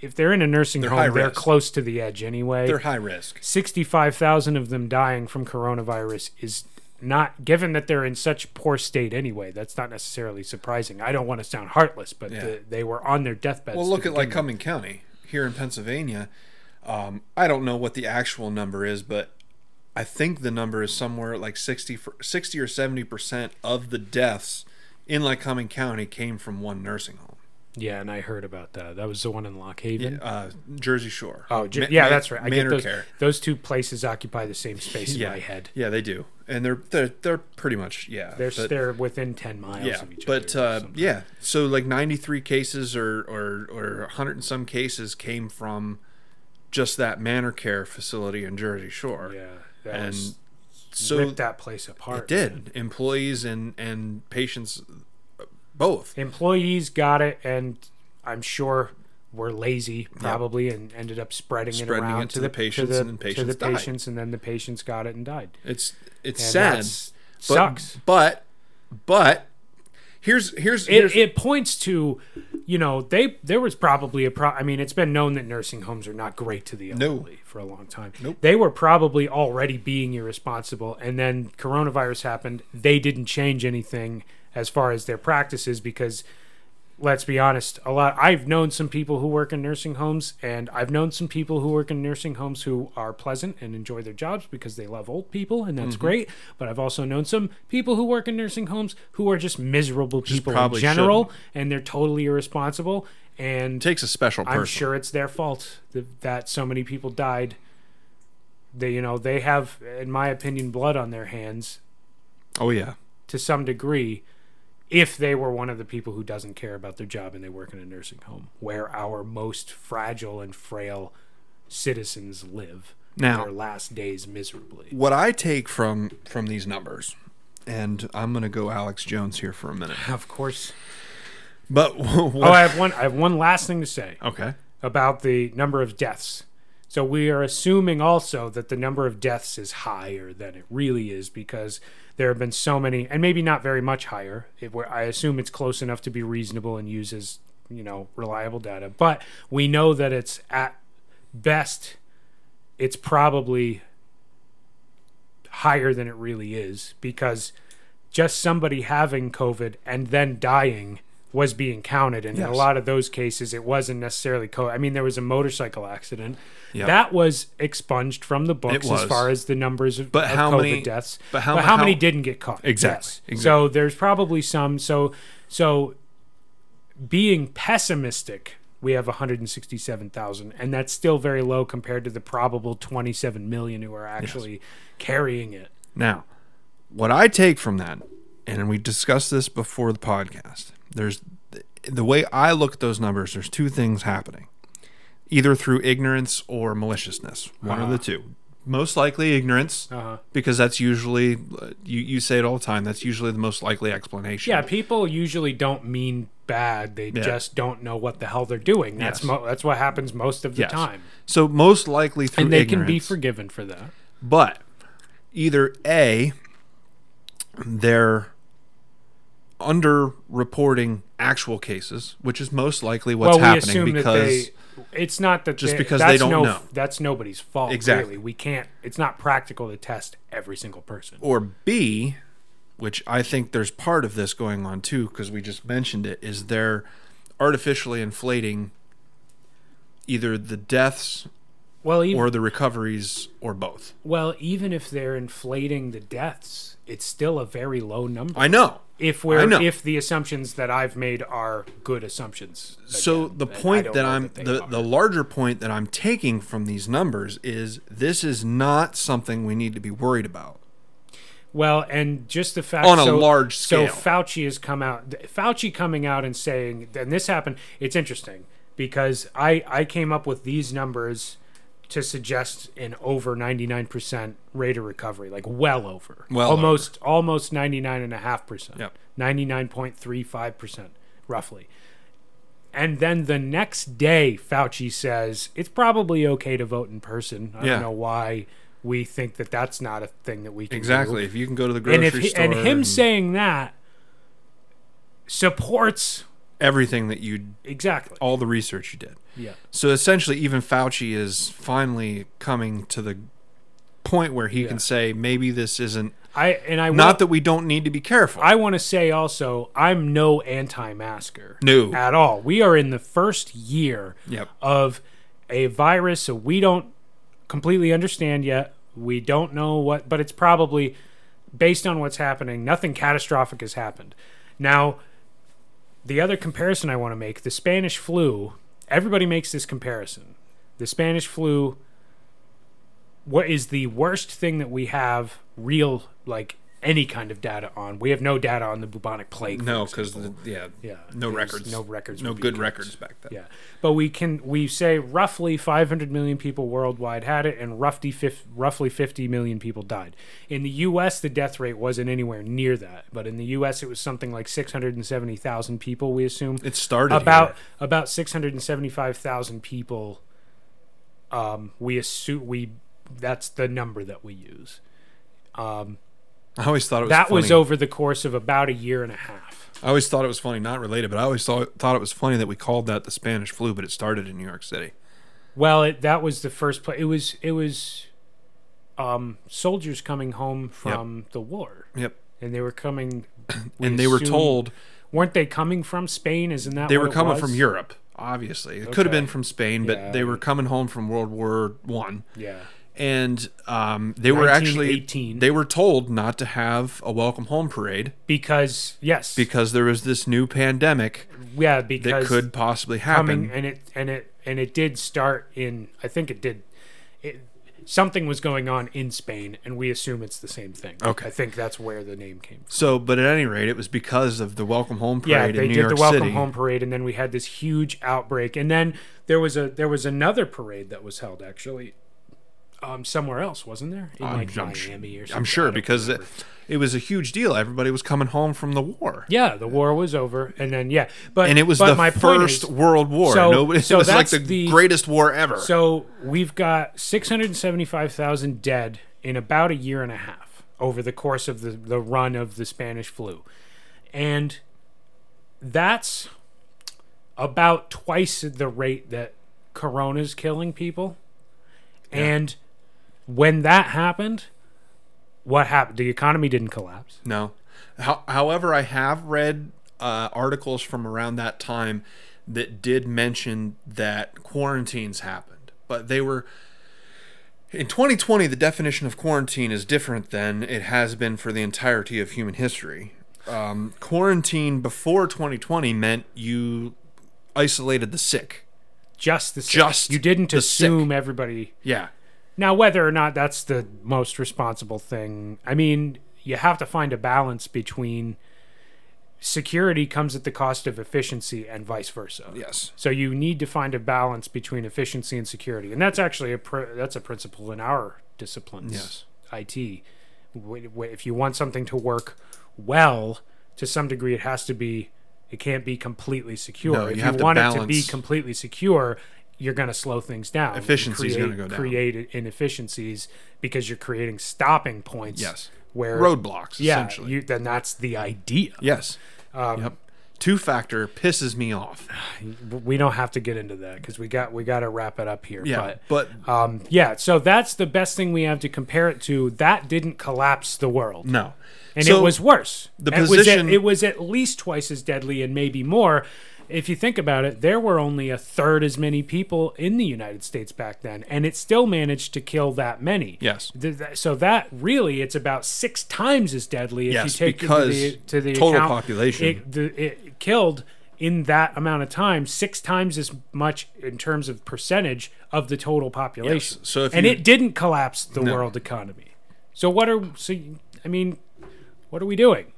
if they're in a nursing They're home they're risk. close to the edge anyway They're high risk. 65,000 of them dying from coronavirus is not given that they're in such poor state anyway that's not necessarily surprising i don't want to sound heartless but Yeah. the, they were on their deathbeds Well, look at like. Cumming County here in Pennsylvania. Um, I don't know what the actual number is, but I think the number is somewhere like 60, 60 or 70% of the deaths in Lycoming County came from one nursing home. yeah and i heard about that that was the one in lock haven Uh, Jersey Shore. oh J- Ma- yeah that's right i get Manor those, Care. those two places occupy the same space Yeah. in my head Yeah, they do, and they're they're they're pretty much yeah. they're, but- they're within 10 miles yeah, of each but other or uh, yeah, so like ninety three cases or or or hundred and some cases came from just that Manor Care facility in Jersey Shore, yeah that and so ripped that place apart it did. Employees and and patients, both. employees got it and i'm sure were lazy probably and ended up spreading, Spreading it around it to to the patients, to the, and then to patients the died. patients and then the patients got it and died It's it's and sad, but, sucks But but here's here's, it, here's it points to you know they there was probably a pro i mean it's been known that nursing homes are not great to the No. elderly for a long time Nope. they were probably already being irresponsible and then coronavirus happened they didn't change anything as far as their practices because let's be honest, a lot. I've known some people who work in nursing homes, and I've known some people who work in nursing homes who are pleasant and enjoy their jobs because they love old people, and that's mm-hmm. great. But I've also known some people who work in nursing homes who are just miserable people in general, and they're totally irresponsible. And It takes a special person. I'm sure it's their fault that, that so many people died. They, you know, they have, in my opinion, blood on their hands Oh yeah. to some degree if they were one of the people who doesn't care about their job and they work in a nursing home where our most fragile and frail citizens live Now- their last days miserably. What I take from from these numbers, and I'm gonna go Alex Jones here for a minute. Of course. But Oh. I have one I have one last thing to say. okay. about the number of deaths. So we are assuming also that the number of deaths is higher than it really is because there have been so many, and maybe not very much higher. It, I assume it's close enough to be reasonable and used as you know reliable data, but we know that it's at best, it's probably higher than it really is because just somebody having COVID and then dying was being counted. And in a lot of those cases, it wasn't necessarily COVID. I mean, there was a motorcycle accident. Yep. That was expunged from the books as far as the numbers of, But of how COVID many- deaths. but how- many how- didn't get caught? Exactly, Yes. exactly. So there's probably some. So so being pessimistic, we have 167,000, and that's still very low compared to the probable 27 million who are actually carrying it. Now, what I take from that, and we discussed this before the podcast, there's the way I look at those numbers, there's two things happening. Either through ignorance or maliciousness. One of Uh-huh. the two. Most likely ignorance, Uh-huh. because that's usually you, you say it all the time, that's usually the most likely explanation. Yeah, people usually don't mean bad. They Yeah. just don't know what the hell they're doing. That's Yes. mo- that's what happens most of the Yes. time, So most likely through and they ignorance. can be forgiven for that. But either A, they're under-reporting actual cases, which is most likely what's well, we happening assume because that they. It's not that Just they- because that's they don't no, know. That's nobody's fault. Exactly. Really. We can't. It's not practical to test every single person. or B, which I think there's part of this going on too, because we just mentioned it, is they're artificially inflating either the deaths Well, even or the recoveries or both. well, even if they're inflating the deaths, it's still a very low number. I know. if we're know. if the assumptions that I've made are good assumptions. So the point that I'm they the, are. the larger point that I'm taking from these numbers is this is not something we need to be worried about. Well, and just the fact On a so, large So. Fauci has come out. Fauci coming out and saying, and this happened. It's interesting because I I came up with these numbers to suggest an over 99% rate of recovery, like well over, Well almost almost 99.5%, Yep. 99.35% roughly. And then the next day, Fauci says it's probably okay to vote in person. I Yeah. don't know why we think that that's not a thing that we can do Exactly. If you can go to the grocery and if store and him saying that supports everything that you exactly all the research you did. yeah So essentially, even Fauci is finally coming to the point where he Yeah. can say maybe this isn't i and i not that we don't need to be careful. i want to say also i'm no anti-masker No. at all we are in the first year Yep. of a virus so we don't completely understand yet we don't know what but it's probably based on what's happening nothing catastrophic has happened now the other comparison I want to make the Spanish flu, everybody makes this comparison. The Spanish flu, what is the worst thing that we have real, like any kind of data on? We have no data on the bubonic plague. no, because yeah, yeah, no records, no records, no good good. records back then. Yeah, but we can we say roughly 500 million people worldwide had it, and roughly 50, roughly 50 million people died. In the U.S., the death rate wasn't anywhere near that, but in the U.S., it was something like 670,000 people. We assume It started about here. about 675,000 people. Um, we assume we that's the number that we use. Um, I always thought it was that funny. was over the course of about a year and a half. I always thought it was funny, not related, but I always thought thought it was funny that we called that the Spanish flu, but it started in New York City. Well, it, that was the first place. It was it was um, soldiers coming home from the war, Yep. and they were coming. we and they were told weren't they coming from Spain? Isn't that They were coming was? from Europe, obviously. It could have been from Spain, but Yeah. they were coming home from World War One, Yeah. And um, they were actually 1918. they were told not to have a welcome home parade Because yes, because there was this new pandemic yeah, because that could possibly happen coming and it and it and it did start in I think it did it, something was going on in Spain and we assume it's the same thing. Okay. I think that's where the name came from. So, but at any rate, it was because of the welcome home parade Yeah, in they New did York the welcome City. home parade and then we had this huge outbreak and then there was a there was another parade that was held actually um somewhere else, wasn't there? In I'm- like I'm sure- Miami or something. I'm sure because it, it was a huge deal. Everybody was coming home from the war. yeah, the war was over and then yeah, but And it was the my first is- World War. So- Nobody, so it was like that's the, the- greatest war ever. So we've got 675,000 dead in about a year and a half over the course of the, the run of the Spanish flu. And that's about twice the rate that corona's killing people. And when that happened, what happened? The economy didn't collapse. No. How, however, I have read uh, articles from around that time that did mention that quarantines happened, but they were. In 2020, the definition of quarantine is different than it has been for the entirety of human history. Um, quarantine before 2020 meant you isolated the sick. Just the sick. Just you didn't assume everybody Yeah. Now, whether or not that's the most responsible thing, I mean, you have to find a balance between security comes at the cost of efficiency and vice versa. Yes. So you need to find a balance between efficiency and security, and that's actually a pr- that's a principle in our disciplines. Yes. IT. If you want something to work well, to some degree, it has to be. It can't be completely secure. No, if you you, have to want it to be completely secure, you're going to slow things down. Efficiency's create- gonna go down. Create inefficiencies because you're creating stopping points. Yes. Where Roadblocks, Yeah. essentially. You, then that's the idea. Yes. Um, yep. Two factor pisses me off. We don't have to get into that because we got we got to wrap it up here. Yeah. But But, Um, yeah, so that's the best thing we have to compare it to. That didn't collapse the world, no. and So, it was worse. the it was, position- at, it was at least twice as deadly, and maybe more. If you think about it, there were only a third as many people in the United States back then, and it still managed to kill that many. Yes. So that really, it's about six times as deadly if Yes, you take because the, to the total account- population. It, the, it killed in that amount of time six times as much in terms of percentage of the total population. Yes, so if and you- it didn't collapse the No. world economy. So what are so? I mean, what are we doing?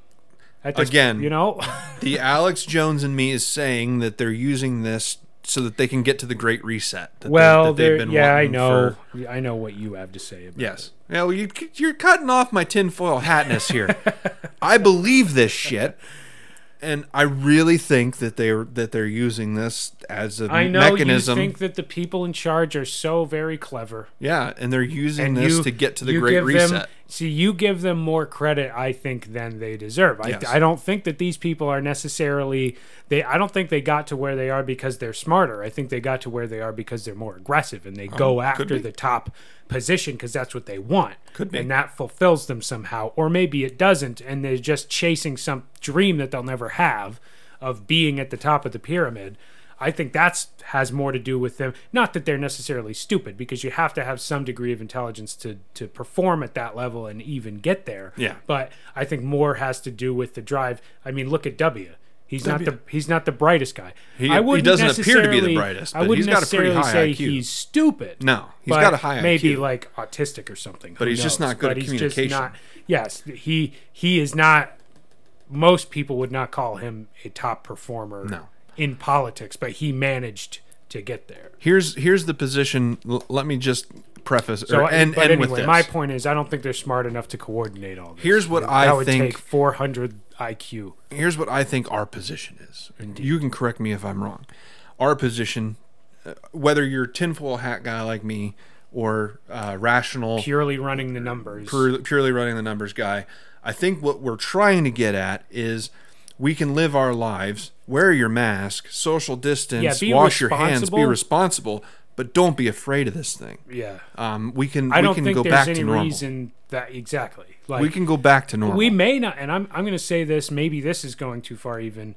This- Again, you know, the Alex Jones and me is saying that they're using this so that they can get to the Great Reset. That they- well, that they've been Yeah, I know. for- I know what you have to say about. yes. Yeah, well, you, you're cutting off my tinfoil hatness here. I believe this shit, and I really think that they're that they're using this as a I know mechanism. you think that the people in charge are so very clever. yeah, and they're using and this you, to get to the Great Reset. Them, see, you give them more credit, I think, than they deserve. I, Yes. I don't think that these people are necessarily they. I don't think they got to where they are because they're smarter. I think they got to where they are because they're more aggressive and they um, go after the top position because that's what they want. Could be. and that fulfills them somehow, or maybe it doesn't, and they're just chasing some dream that they'll never have of being at the top of the pyramid. I think that's has more to do with them. Not that they're necessarily stupid, because you have to have some degree of intelligence to to perform at that level and even get there. Yeah. But I think more has to do with the drive. I mean, look at W. He's W. not the he's not the brightest guy. He- I he doesn't appear to be the necessarily- brightest, I wouldn't he's got a pretty necessarily high say IQ. he's stupid. No, he's got a high maybe IQ. like autistic or something. But he's just not good But at communication. not- yes, he he is not. Most people would not call him a top performer No. In politics, but he managed to get there. Here's here's the position. L- let me just preface So, or end, but end anyway, with this. my point is, I don't think they're smart enough to coordinate all this. Here's what I, that I would think- take 400 IQ. Here's what I think our position is. You can correct me if I'm wrong. Our position, uh, whether you're tinfoil hat guy like me or uh, rational, Purely running the numbers. pure, purely running the numbers guy, I think what we're trying to get at is we can live our lives, wear your mask, social distance, Yeah, wash your hands, be responsible. but don't be afraid of this thing. Yeah. Um, we can I we don't can think go there's back any to normal. reason that exactly. Like we can go back to normal. we may not and I'm I'm going to say this maybe this is going too far even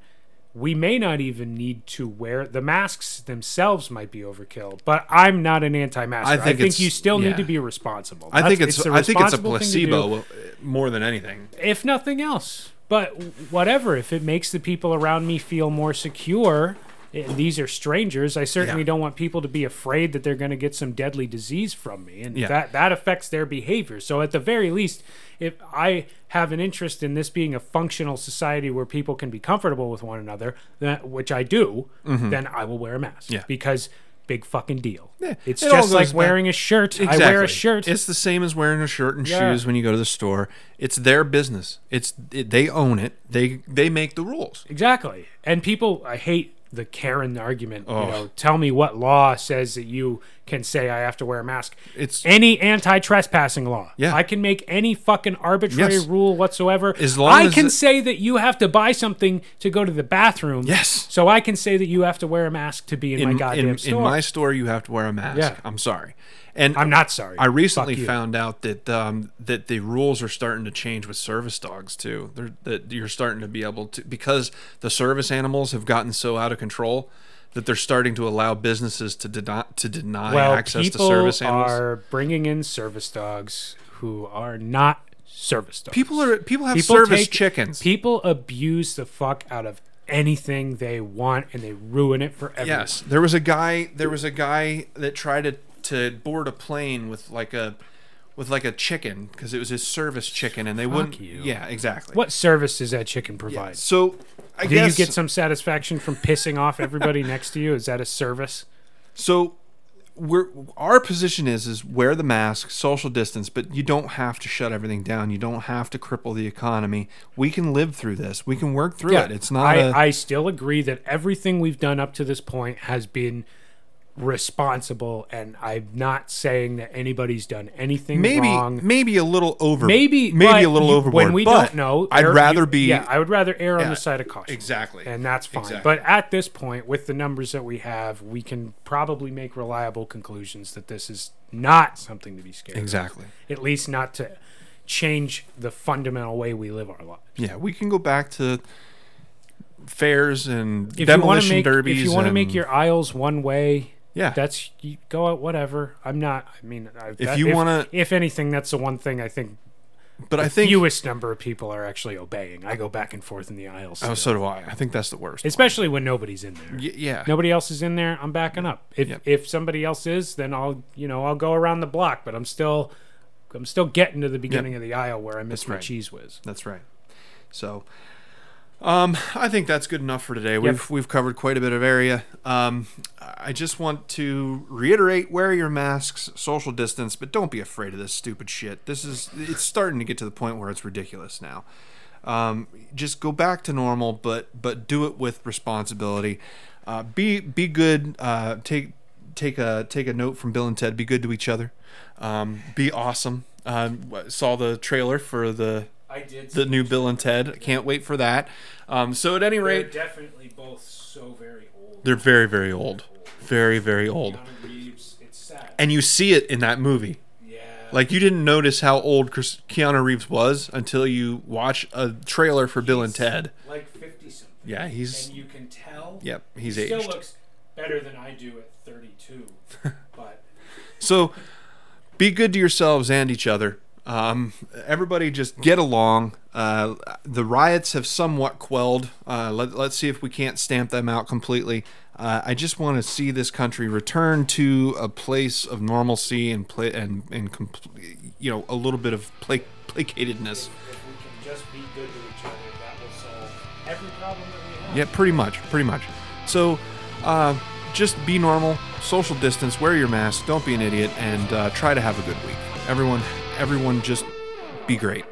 we may not even need to wear the masks themselves might be overkill but I'm not an anti-masker I I think think, you still yeah. need to be responsible I think it's, the I think it's a responsible thing to do, placebo uh, more than anything. if nothing else but whatever if it makes the people around me feel more secure eh, these are strangers. I certainly Yeah. don't want people to be afraid that they're going to get some deadly disease from me, and Yeah. that that affects their behavior. So at the very least, if I have an interest in this being a functional society where people can be comfortable with one another, that which I do, then I will wear a mask. Mm-hmm. Yeah. because big fucking deal. Yeah, It's it just like back- wearing a shirt. I wear a shirt. It's the same as wearing a shirt and Yeah. shoes when you go to the store. It's their business. It's it, they own it. They they make the rules. Exactly. And people, I hate the Karen argument. Oh. You know, tell me what law says that you can say I have to wear a mask. It's Any anti-trespassing law. Yeah. I can make any fucking arbitrary Yes. rule whatsoever. As long I as can it- say that you have to buy something to go to the bathroom. Yes. So I can say that you have to wear a mask to be in, my in, goddamn in, store. in my store you have to wear a mask. Yeah. I'm sorry. And I'm not sorry. I recently found out that um, that the rules are starting to change with service dogs too. They're, that you're starting to be able to because the service animals have gotten so out of control that they're starting to allow businesses to deny to deny well, access to service animals. People are bringing in service dogs who are not service dogs. people are people have People service take- chickens. People abuse the fuck out of anything they want and they ruin it for everyone. Yes, there was a guy. There was a guy that tried to to board a plane with like a with like a chicken because it was his service chicken, and they wouldn't. you. Yeah, exactly. What service does that chicken provide? So I Do guess you get some satisfaction from pissing off everybody next to you? Is that a service? So we're our position is is wear the mask, social distance, but you don't have to shut everything down. You don't have to cripple the economy. We can live through this. We can work through it. It's not I, a I still agree that everything we've done up to this point has been responsible, and I'm not saying that anybody's done anything maybe wrong. maybe a little over Maybe, maybe a little you- overboard. When we but don't know, I'd err- rather you- be Yeah, I would rather err on the side of caution. exactly. and that's fine. Exactly. But at this point, with the numbers that we have, we can probably make reliable conclusions that this is not something to be scared. of. exactly. At least not to change the fundamental way we live our lives. Yeah, we can go back to fairs and If demolition make, derbies. if you want to make your aisles one way, yeah, that's you go out whatever. I'm not. I mean, I, that- you wanna- if anything, that's the one thing I think but I the think fewest number of people are actually obeying. I go back and forth in the aisles, oh, so do I. I think that's the worst. especially when nobody's in there. Y- yeah, Nobody else is in there. I'm backing up. If Yep. if somebody else is, then I'll you know I'll go around the block. But I'm still I'm still getting to the beginning of the aisle where I missed That's my right. Cheez Whiz. That's right. So, um, I think that's good enough for today. We've we've covered quite a bit of area. Um, I just want to reiterate: wear your masks, social distance, but don't be afraid of this stupid shit. This is it's starting to get to the point where it's ridiculous now. Um, just go back to normal, but but do it with responsibility. Uh, be be good. Uh, take take a take a note from Bill and Ted. Be good to each other. Um, be awesome. Um, saw the trailer for the I did. the new Bill and Ted. I can't wait for that. Um, so at any rate, they're definitely both so very old. they're very very old, very very old, Reeves, and you see it in that movie. Yeah. Like you didn't notice how old Keanu Reeves was until you watch a trailer for Bill and Ted. like fifty something. Yeah, he's And you can tell. yep, he's he aged. Still looks better than I do at thirty-two. but So be good to yourselves and each other. Um, everybody just get along. Uh, the riots have somewhat quelled. Uh, let, let's see if we can't stamp them out completely. Uh, I just want to see this country return to a place of normalcy and play and and compl- you know a little bit of pla- placatedness. if we can just be good to each other, that will solve every problem that we have. Yeah, pretty much, pretty much. So, uh, just be normal, social distance, wear your mask, don't be an idiot, and uh, try to have a good week. Everyone, everyone, just be great.